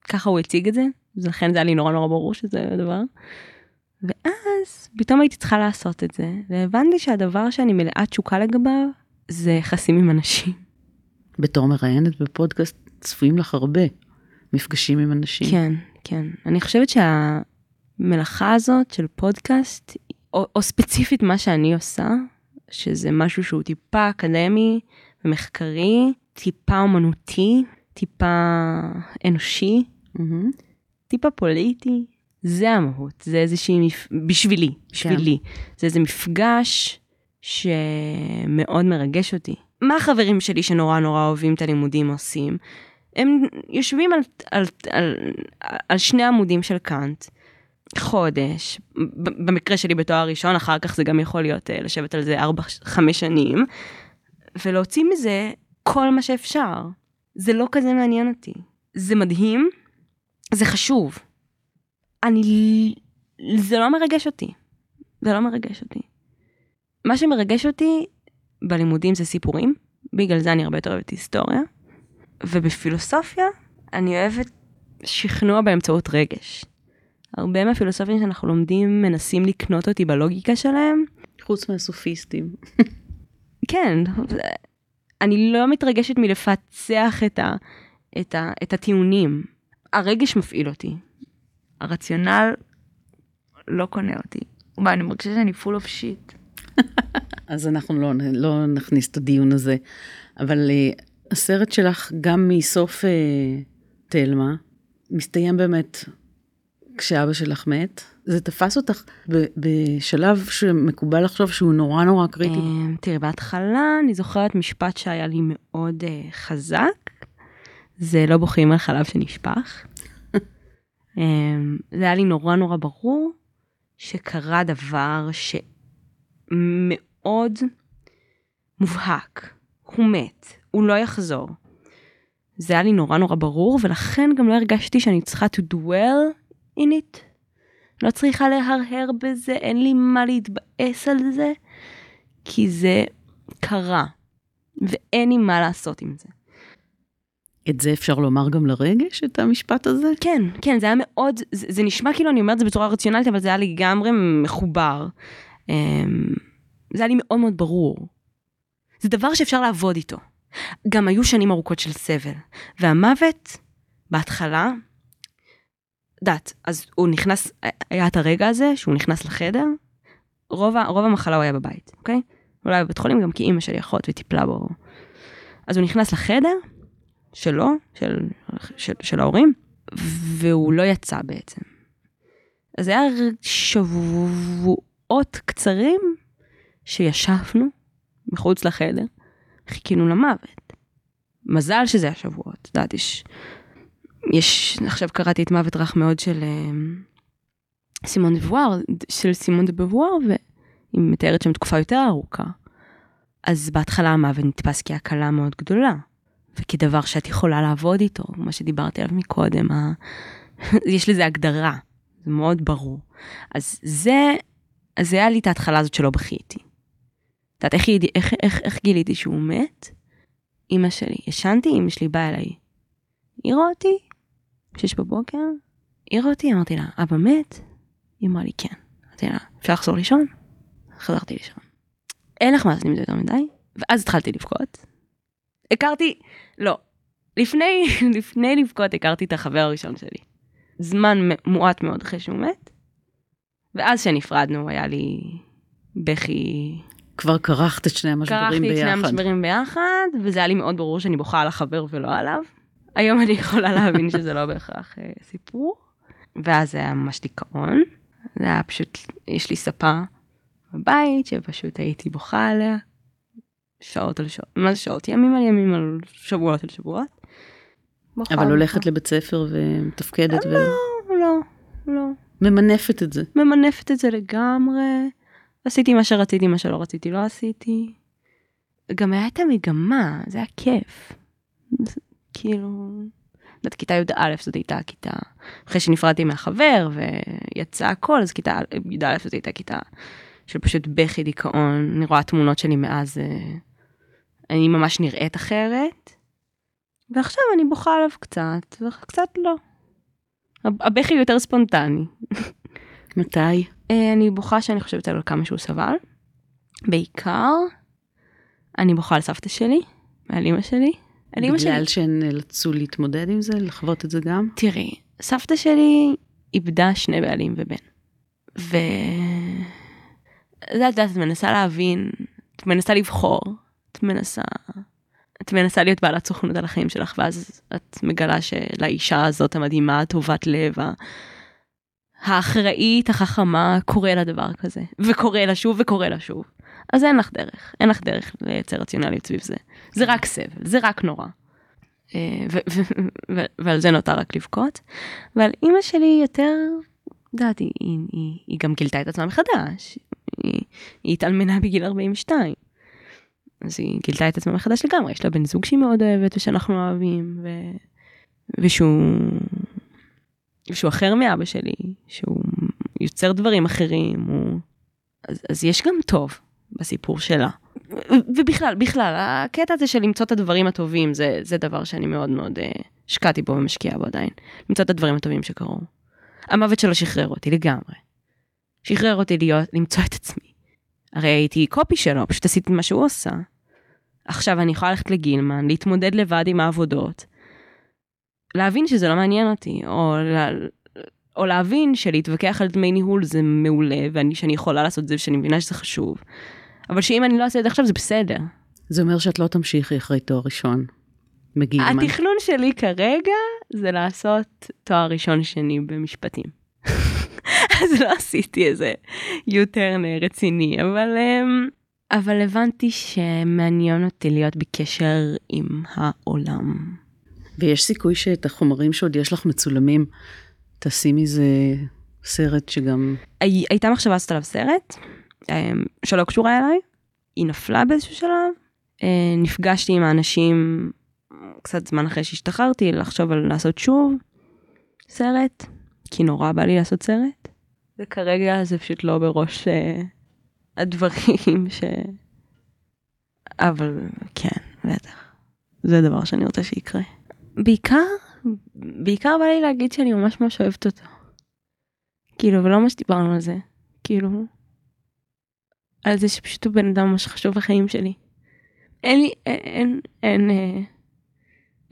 Speaker 2: ככה הוא הציג את זה, ולכן זה היה לי נורא נורא ברור שזה הדבר. ואז פתאום הייתי צריכה לעשות את זה, והבנתי שהדבר שאני מלאה תשוקה לגביו זה יחסים עם אנשים.
Speaker 1: בתור מראיינת בפודקאסט צפויים לך הרבה מפגשים עם אנשים.
Speaker 2: כן, כן. אני חושבת שהמלאכה הזאת של פודקאסט, או, או ספציפית מה שאני עושה, שזה משהו שהוא טיפה אקדמי ומחקרי, טיפה אומנותי, טיפה אנושי,
Speaker 1: מהמם.
Speaker 2: טיפה פוליטי, זה המהות, זה איזושהי, מפ... בשבילי, בשבילי, זה איזה מפגש שמאוד מרגש אותי. מה החברים שלי שנורא נורא אוהבים את הלימודים עושים? הם יושבים על, על, על, על שני עמודים של קאנט, חודש, במקרה שלי בתואר ראשון, אחר כך זה גם יכול להיות אה, לשבת על זה 4-5 שנים, ולהוציא מזה כל מה שאפשר. זה לא כזה מעניין אותי. זה מדהים, זה חשוב. אני... זה לא מרגש אותי. זה לא מרגש אותי. מה שמרגש אותי בלימודים זה סיפורים, בגלל זה אני הרבה יותר אוהבת היסטוריה, ובפילוסופיה אני אוהבת שכנוע באמצעות רגש. הרבה מהפילוסופים שאנחנו לומדים מנסים לקנות אותי בלוגיקה שלהם.
Speaker 1: חוץ מהסופיסטים.
Speaker 2: כן, אני לא מתרגשת מלפצח את, ה, את, ה, את הטיעונים. הרגש מפעיל אותי. הרציונל לא קונה אותי. וואי, אני מרגישה שאני full of shit.
Speaker 1: אז אנחנו לא, לא נכניס את הדיון הזה. אבל uh, הסרט שלך, גם מסוף uh, תלמה, מסתיים באמת כשאבא שלך מת. זה תפס אותך בשלב שמקובל לחשוב שהוא נורא נורא קריטי.
Speaker 2: אמ, תראי, בהתחלה אני זוכרת משפט שהיה לי מאוד אה, חזק, זה לא בוכים על חלב שנשפך. [laughs] אמ, זה היה לי נורא נורא ברור שקרה דבר שמאוד מובהק, הוא מת, הוא לא יחזור. זה היה לי נורא נורא ברור, ולכן גם לא הרגשתי שאני צריכה to dwell in it. לא צריכה להרהר בזה, אין לי מה להתבאס על זה, כי זה קרה, ואין לי מה לעשות עם זה.
Speaker 1: את זה אפשר לומר גם לרגש, את המשפט הזה?
Speaker 2: כן, כן, זה היה מאוד, זה, זה נשמע כאילו אני אומרת זה בצורה רציונלית, אבל זה היה לגמרי מחובר. אמ, זה היה לי מאוד מאוד ברור. זה דבר שאפשר לעבוד איתו. גם היו שנים ארוכות של סבל, והמוות, בהתחלה, יודעת, אז הוא נכנס, היה את הרגע הזה שהוא נכנס לחדר, רוב, רוב המחלה הוא היה בבית, אוקיי? אולי בבית חולים גם כי אימא שלי אחות וטיפלה בו. אז הוא נכנס לחדר שלו, של, של, של ההורים, והוא לא יצא בעצם. אז זה היה שבועות קצרים שישבנו מחוץ לחדר, חיכינו למוות. מזל שזה היה שבועות, את יודעת, יש... יש, עכשיו קראתי את מוות רך מאוד של אה, סימון דה בבואר, של סימון דה בבואר, והיא מתארת שם תקופה יותר ארוכה. אז בהתחלה המוות נתפס כהקלה מאוד גדולה, וכדבר שאת יכולה לעבוד איתו, מה שדיברתי עליו מקודם, ה... [laughs] יש לזה הגדרה, זה מאוד ברור. אז זה, אז זה היה לי את ההתחלה הזאת שלא בכיתי. את יודעת, איך, יד- איך, איך, איך גיליתי שהוא מת? אמא שלי, ישנתי, אמא שלי באה אליי. העירה אותי, שש בבוקר, העירה אותי, אמרתי לה, אבא מת? היא אמרה לי, כן. אמרתי לה, אפשר לחזור לישון? חזרתי לישון. אין לך מה לעשות עם זה יותר מדי, ואז התחלתי לבכות. הכרתי, לא, לפני, [laughs] לפני לבכות הכרתי את החבר הראשון שלי. זמן מועט מאוד אחרי שהוא מת, ואז כשנפרדנו היה לי בכי
Speaker 1: כבר כרכת את שני המשברים
Speaker 2: כרכתי את שני
Speaker 1: ביחד.
Speaker 2: המשברים ביחד, וזה היה לי מאוד ברור שאני בוכה על החבר ולא עליו. היום אני יכולה להבין שזה לא בהכרח אה, סיפור. ואז זה היה ממש דיכאון. זה היה פשוט, יש לי ספה בבית שפשוט הייתי בוכה עליה. שעות על שעות, מה זה שעות? ימים על ימים על שבועות על שבועות.
Speaker 1: אבל. הולכת לבית ספר ומתפקדת
Speaker 2: לא, לא, לא.
Speaker 1: וממנפת את זה.
Speaker 2: ממנפת את זה לגמרי. עשיתי מה שרציתי, מה שלא רציתי לא עשיתי. גם היה את המגמה, זה היה כיף. כאילו, יודעת, כיתה י"א זאת הייתה כיתה, אחרי שנפרדתי מהחבר ויצא הכל, אז כיתה י"א זאת הייתה כיתה של פשוט בכי דיכאון, אני רואה תמונות שלי מאז, אה, אני ממש נראית אחרת, ועכשיו אני בוכה עליו קצת, וקצת לא. הבכי יותר ספונטני.
Speaker 1: מתי?
Speaker 2: אה, אני בוכה שאני חושבת על כמה שהוא סבל. בעיקר, אני בוכה על סבתא שלי, על אמא שלי. על אמא שלי.
Speaker 1: בגלל שהן נאלצו להתמודד עם זה, לחוות את זה גם?
Speaker 2: תראי, סבתא שלי איבדה שני בעלים ובן. ו... זה את יודעת, את מנסה להבין, את מנסה לבחור, את מנסה... את מנסה להיות בעלת סוכנות על החיים שלך, ואז את מגלה שלאישה הזאת המדהימה, הטובת לב, האחראית, החכמה, קורה לה דבר כזה. וקורה לה שוב וקורה לה שוב. אז אין לך דרך, אין לך דרך לייצר רציונליות סביב זה. זה רק סבל, זה רק נורא. אה, ועל זה נותר רק לבכות. ועל אימא שלי יותר, יודעת, היא, היא, היא, היא גם גילתה את עצמה מחדש. היא, היא התאלמנה בגיל 42. אז היא גילתה את עצמה מחדש לגמרי, יש לה בן זוג שהיא מאוד אוהבת ושאנחנו אוהבים, ו... ושהוא... ושהוא אחר מאבא שלי, שהוא יוצר דברים אחרים, הוא... אז, אז יש גם טוב בסיפור שלה. ובכלל, בכלל, הקטע הזה של למצוא את הדברים הטובים, זה, זה דבר שאני מאוד מאוד uh, השקעתי בו ומשקיעה בו עדיין. למצוא את הדברים הטובים שקרו. המוות שלו שחרר אותי לגמרי. שחרר אותי להיות, למצוא את עצמי. הרי הייתי קופי שלו, פשוט עשיתי מה שהוא עושה. עכשיו אני יכולה ללכת לגילמן, להתמודד לבד עם העבודות, להבין שזה לא מעניין אותי, או, לה, או להבין שלהתווכח על דמי ניהול זה מעולה, ואני שאני יכולה לעשות את זה ושאני מבינה שזה חשוב. אבל שאם אני לא אעשה את זה עכשיו זה בסדר.
Speaker 1: זה אומר שאת לא תמשיכי אחרי תואר ראשון. בגילמן.
Speaker 2: התכנון שלי כרגע זה לעשות תואר ראשון שני במשפטים. [laughs] אז לא עשיתי איזה U-turn רציני, אבל, אמ, אבל הבנתי שמעניין אותי להיות בקשר עם העולם.
Speaker 1: ויש סיכוי שאת החומרים שעוד יש לך מצולמים, תעשי מזה סרט שגם...
Speaker 2: הי- הייתה מחשבה לעשות עליו סרט, אמ, שלא קשורה אליי, היא נפלה באיזשהו שלב, אה, נפגשתי עם האנשים קצת זמן אחרי שהשתחררתי לחשוב על לעשות שוב סרט, כי נורא בא לי לעשות סרט, וכרגע זה פשוט לא בראש אה, הדברים ש... אבל כן, בטח. זה דבר שאני רוצה שיקרה. בעיקר, בעיקר בא לי להגיד שאני ממש ממש אוהבת אותו. כאילו, ולא ממש דיברנו על זה. כאילו, על זה שפשוט הוא בן אדם ממש חשוב בחיים שלי. אין לי, אין, אין, אין, אה,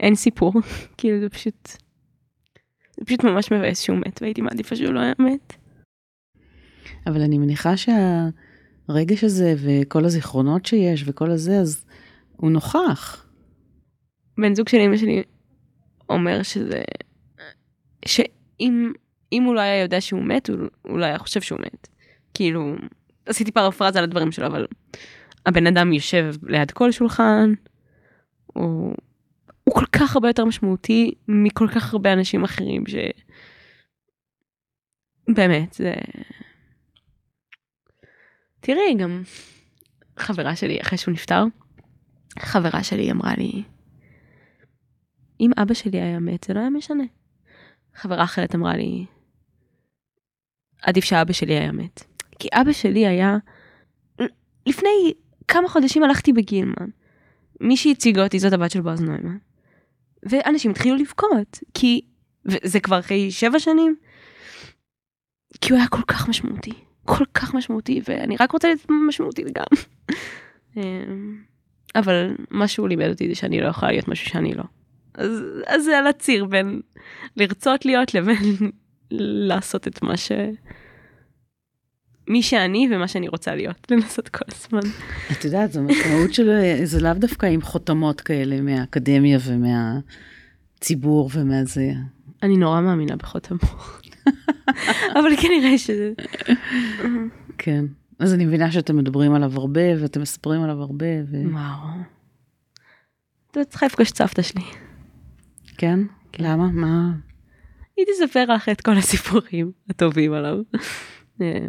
Speaker 2: אין סיפור. [laughs] כאילו, זה פשוט, זה פשוט ממש מבאס שהוא מת, והייתי מעדיפה שהוא לא היה מת.
Speaker 1: אבל אני מניחה שהרגש הזה וכל הזיכרונות שיש וכל הזה, אז הוא נוכח.
Speaker 2: בן זוג של אמא שלי אומר שזה, שאם אם הוא לא היה יודע שהוא מת, הוא לא היה חושב שהוא מת. כאילו, עשיתי פרפרזה על הדברים שלו, אבל הבן אדם יושב ליד כל שולחן, הוא, הוא כל כך הרבה יותר משמעותי מכל כך הרבה אנשים אחרים, ש... באמת, זה... תראי, גם חברה שלי, אחרי שהוא נפטר, חברה שלי אמרה לי, אם אבא שלי היה מת, זה לא היה משנה. חברה אחרת אמרה לי, עדיף שאבא שלי היה מת. כי אבא שלי היה, לפני כמה חודשים הלכתי בגילמן. מי שהציגה אותי זאת הבת של בועז נוימן. ואנשים התחילו לבכות, כי, וזה כבר אחרי שבע שנים, כי הוא היה כל כך משמעותי. כל כך משמעותי, ואני רק רוצה להיות משמעותי גם. [laughs] אמ, אבל מה שהוא לימד אותי זה שאני לא יכולה להיות משהו שאני לא. אז, אז זה על הציר בין לרצות להיות לבין [laughs] לעשות את מה ש... מי שאני ומה שאני רוצה להיות, [laughs] לנסות כל הזמן.
Speaker 1: את יודעת, זו משמעות של, זה לאו דווקא עם חותמות כאלה מהאקדמיה ומהציבור ומהזה.
Speaker 2: אני נורא מאמינה בחותמות. [laughs] אבל כנראה שזה...
Speaker 1: כן. אז אני מבינה שאתם מדברים עליו הרבה ואתם מספרים עליו הרבה. ו...
Speaker 2: וואו. אתה צריכה לפגוש את סבתא שלי.
Speaker 1: כן? למה? מה?
Speaker 2: היא תספר לך את כל הסיפורים הטובים עליו. אה,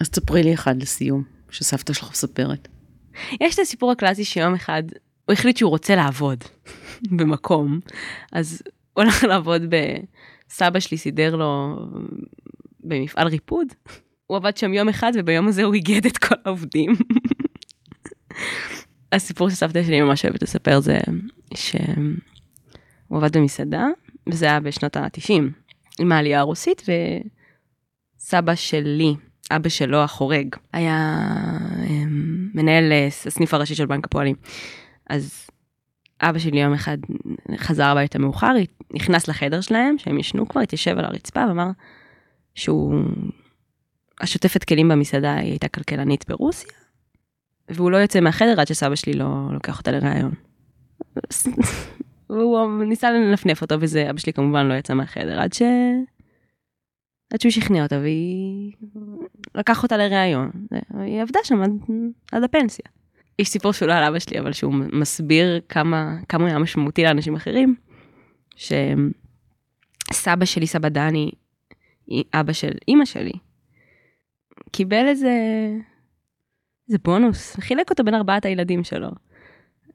Speaker 1: אז תספרי לי אחד לסיום, שסבתא שלך מספרת.
Speaker 2: יש את הסיפור הקלאסי שיום אחד הוא החליט שהוא רוצה לעבוד במקום, אז הוא הלך לעבוד בסבא שלי סידר לו במפעל ריפוד. הוא עבד שם יום אחד וביום הזה הוא איגד את כל העובדים. הסיפור שסבתא שלי ממש אוהבת לספר זה שהוא עבד במסעדה וזה היה בשנות ה-90 עם העלייה הרוסית וסבא שלי, אבא שלו החורג, היה אמ, מנהל אה, הסניף הראשי של בנק הפועלים. אז אבא שלי יום אחד חזר הביתה מאוחר, נכנס לחדר שלהם, שהם ישנו כבר, התיישב על הרצפה ואמר שהוא... השוטפת כלים במסעדה היא הייתה כלכלנית ברוסיה, והוא לא יוצא מהחדר עד שסבא שלי לא לוקח אותה לראיון. והוא ניסה לנפנף אותו וזה, אבא שלי כמובן לא יצא מהחדר עד ש... עד שהוא שכנע אותה והיא לקח אותה לראיון, היא עבדה שם עד, עד הפנסיה. יש סיפור שהוא לא על אבא שלי, אבל שהוא מסביר כמה, כמה היה משמעותי לאנשים אחרים, שסבא שלי, סבא דני, אבא של אימא שלי, קיבל איזה, איזה בונוס, חילק אותו בין ארבעת הילדים שלו.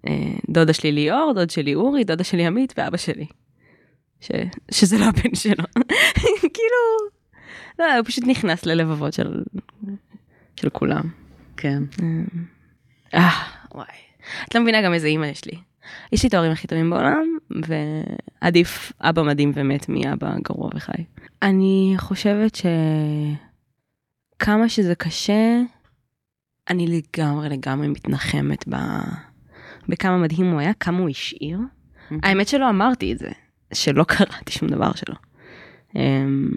Speaker 2: אה, דודה שלי ליאור, דוד שלי אורי, דודה שלי עמית ואבא שלי. ש... שזה לא הבן שלו. [laughs] כאילו, לא, הוא פשוט נכנס ללבבות של, של כולם.
Speaker 1: כן.
Speaker 2: אה, וואי. את לא מבינה גם איזה אימא יש לי. יש לי את ההורים הכי טובים בעולם, ועדיף אבא מדהים ומת מאבא גרוע וחי. אני חושבת שכמה שזה קשה, אני לגמרי לגמרי מתנחמת ב... בכמה מדהים הוא היה, כמה הוא השאיר. האמת שלא אמרתי את זה, שלא [laughs] קראתי שום דבר שלו. אמ,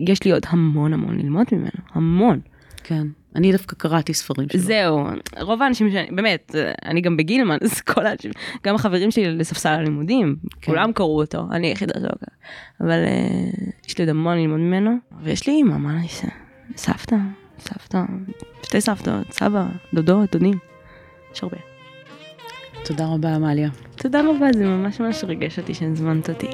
Speaker 2: יש לי עוד המון המון ללמוד ממנו, המון.
Speaker 1: כן, אני דווקא קראתי ספרים שלו.
Speaker 2: זהו, רוב האנשים שאני, באמת, אני גם בגילמן, אז כל האנשים, גם החברים שלי לספסל הלימודים, כן. כולם קראו אותו, אני היחידה שלא קרא. אבל uh, יש לי עוד המון ללמוד ממנו, ויש לי אימא, מה אני אעשה? סבתא, סבתא, שתי סבתות, סבא, דודות, דודים, יש הרבה.
Speaker 1: תודה רבה, עמליה.
Speaker 2: תודה רבה, זה ממש ממש ריגש אותי שהזמנת אותי.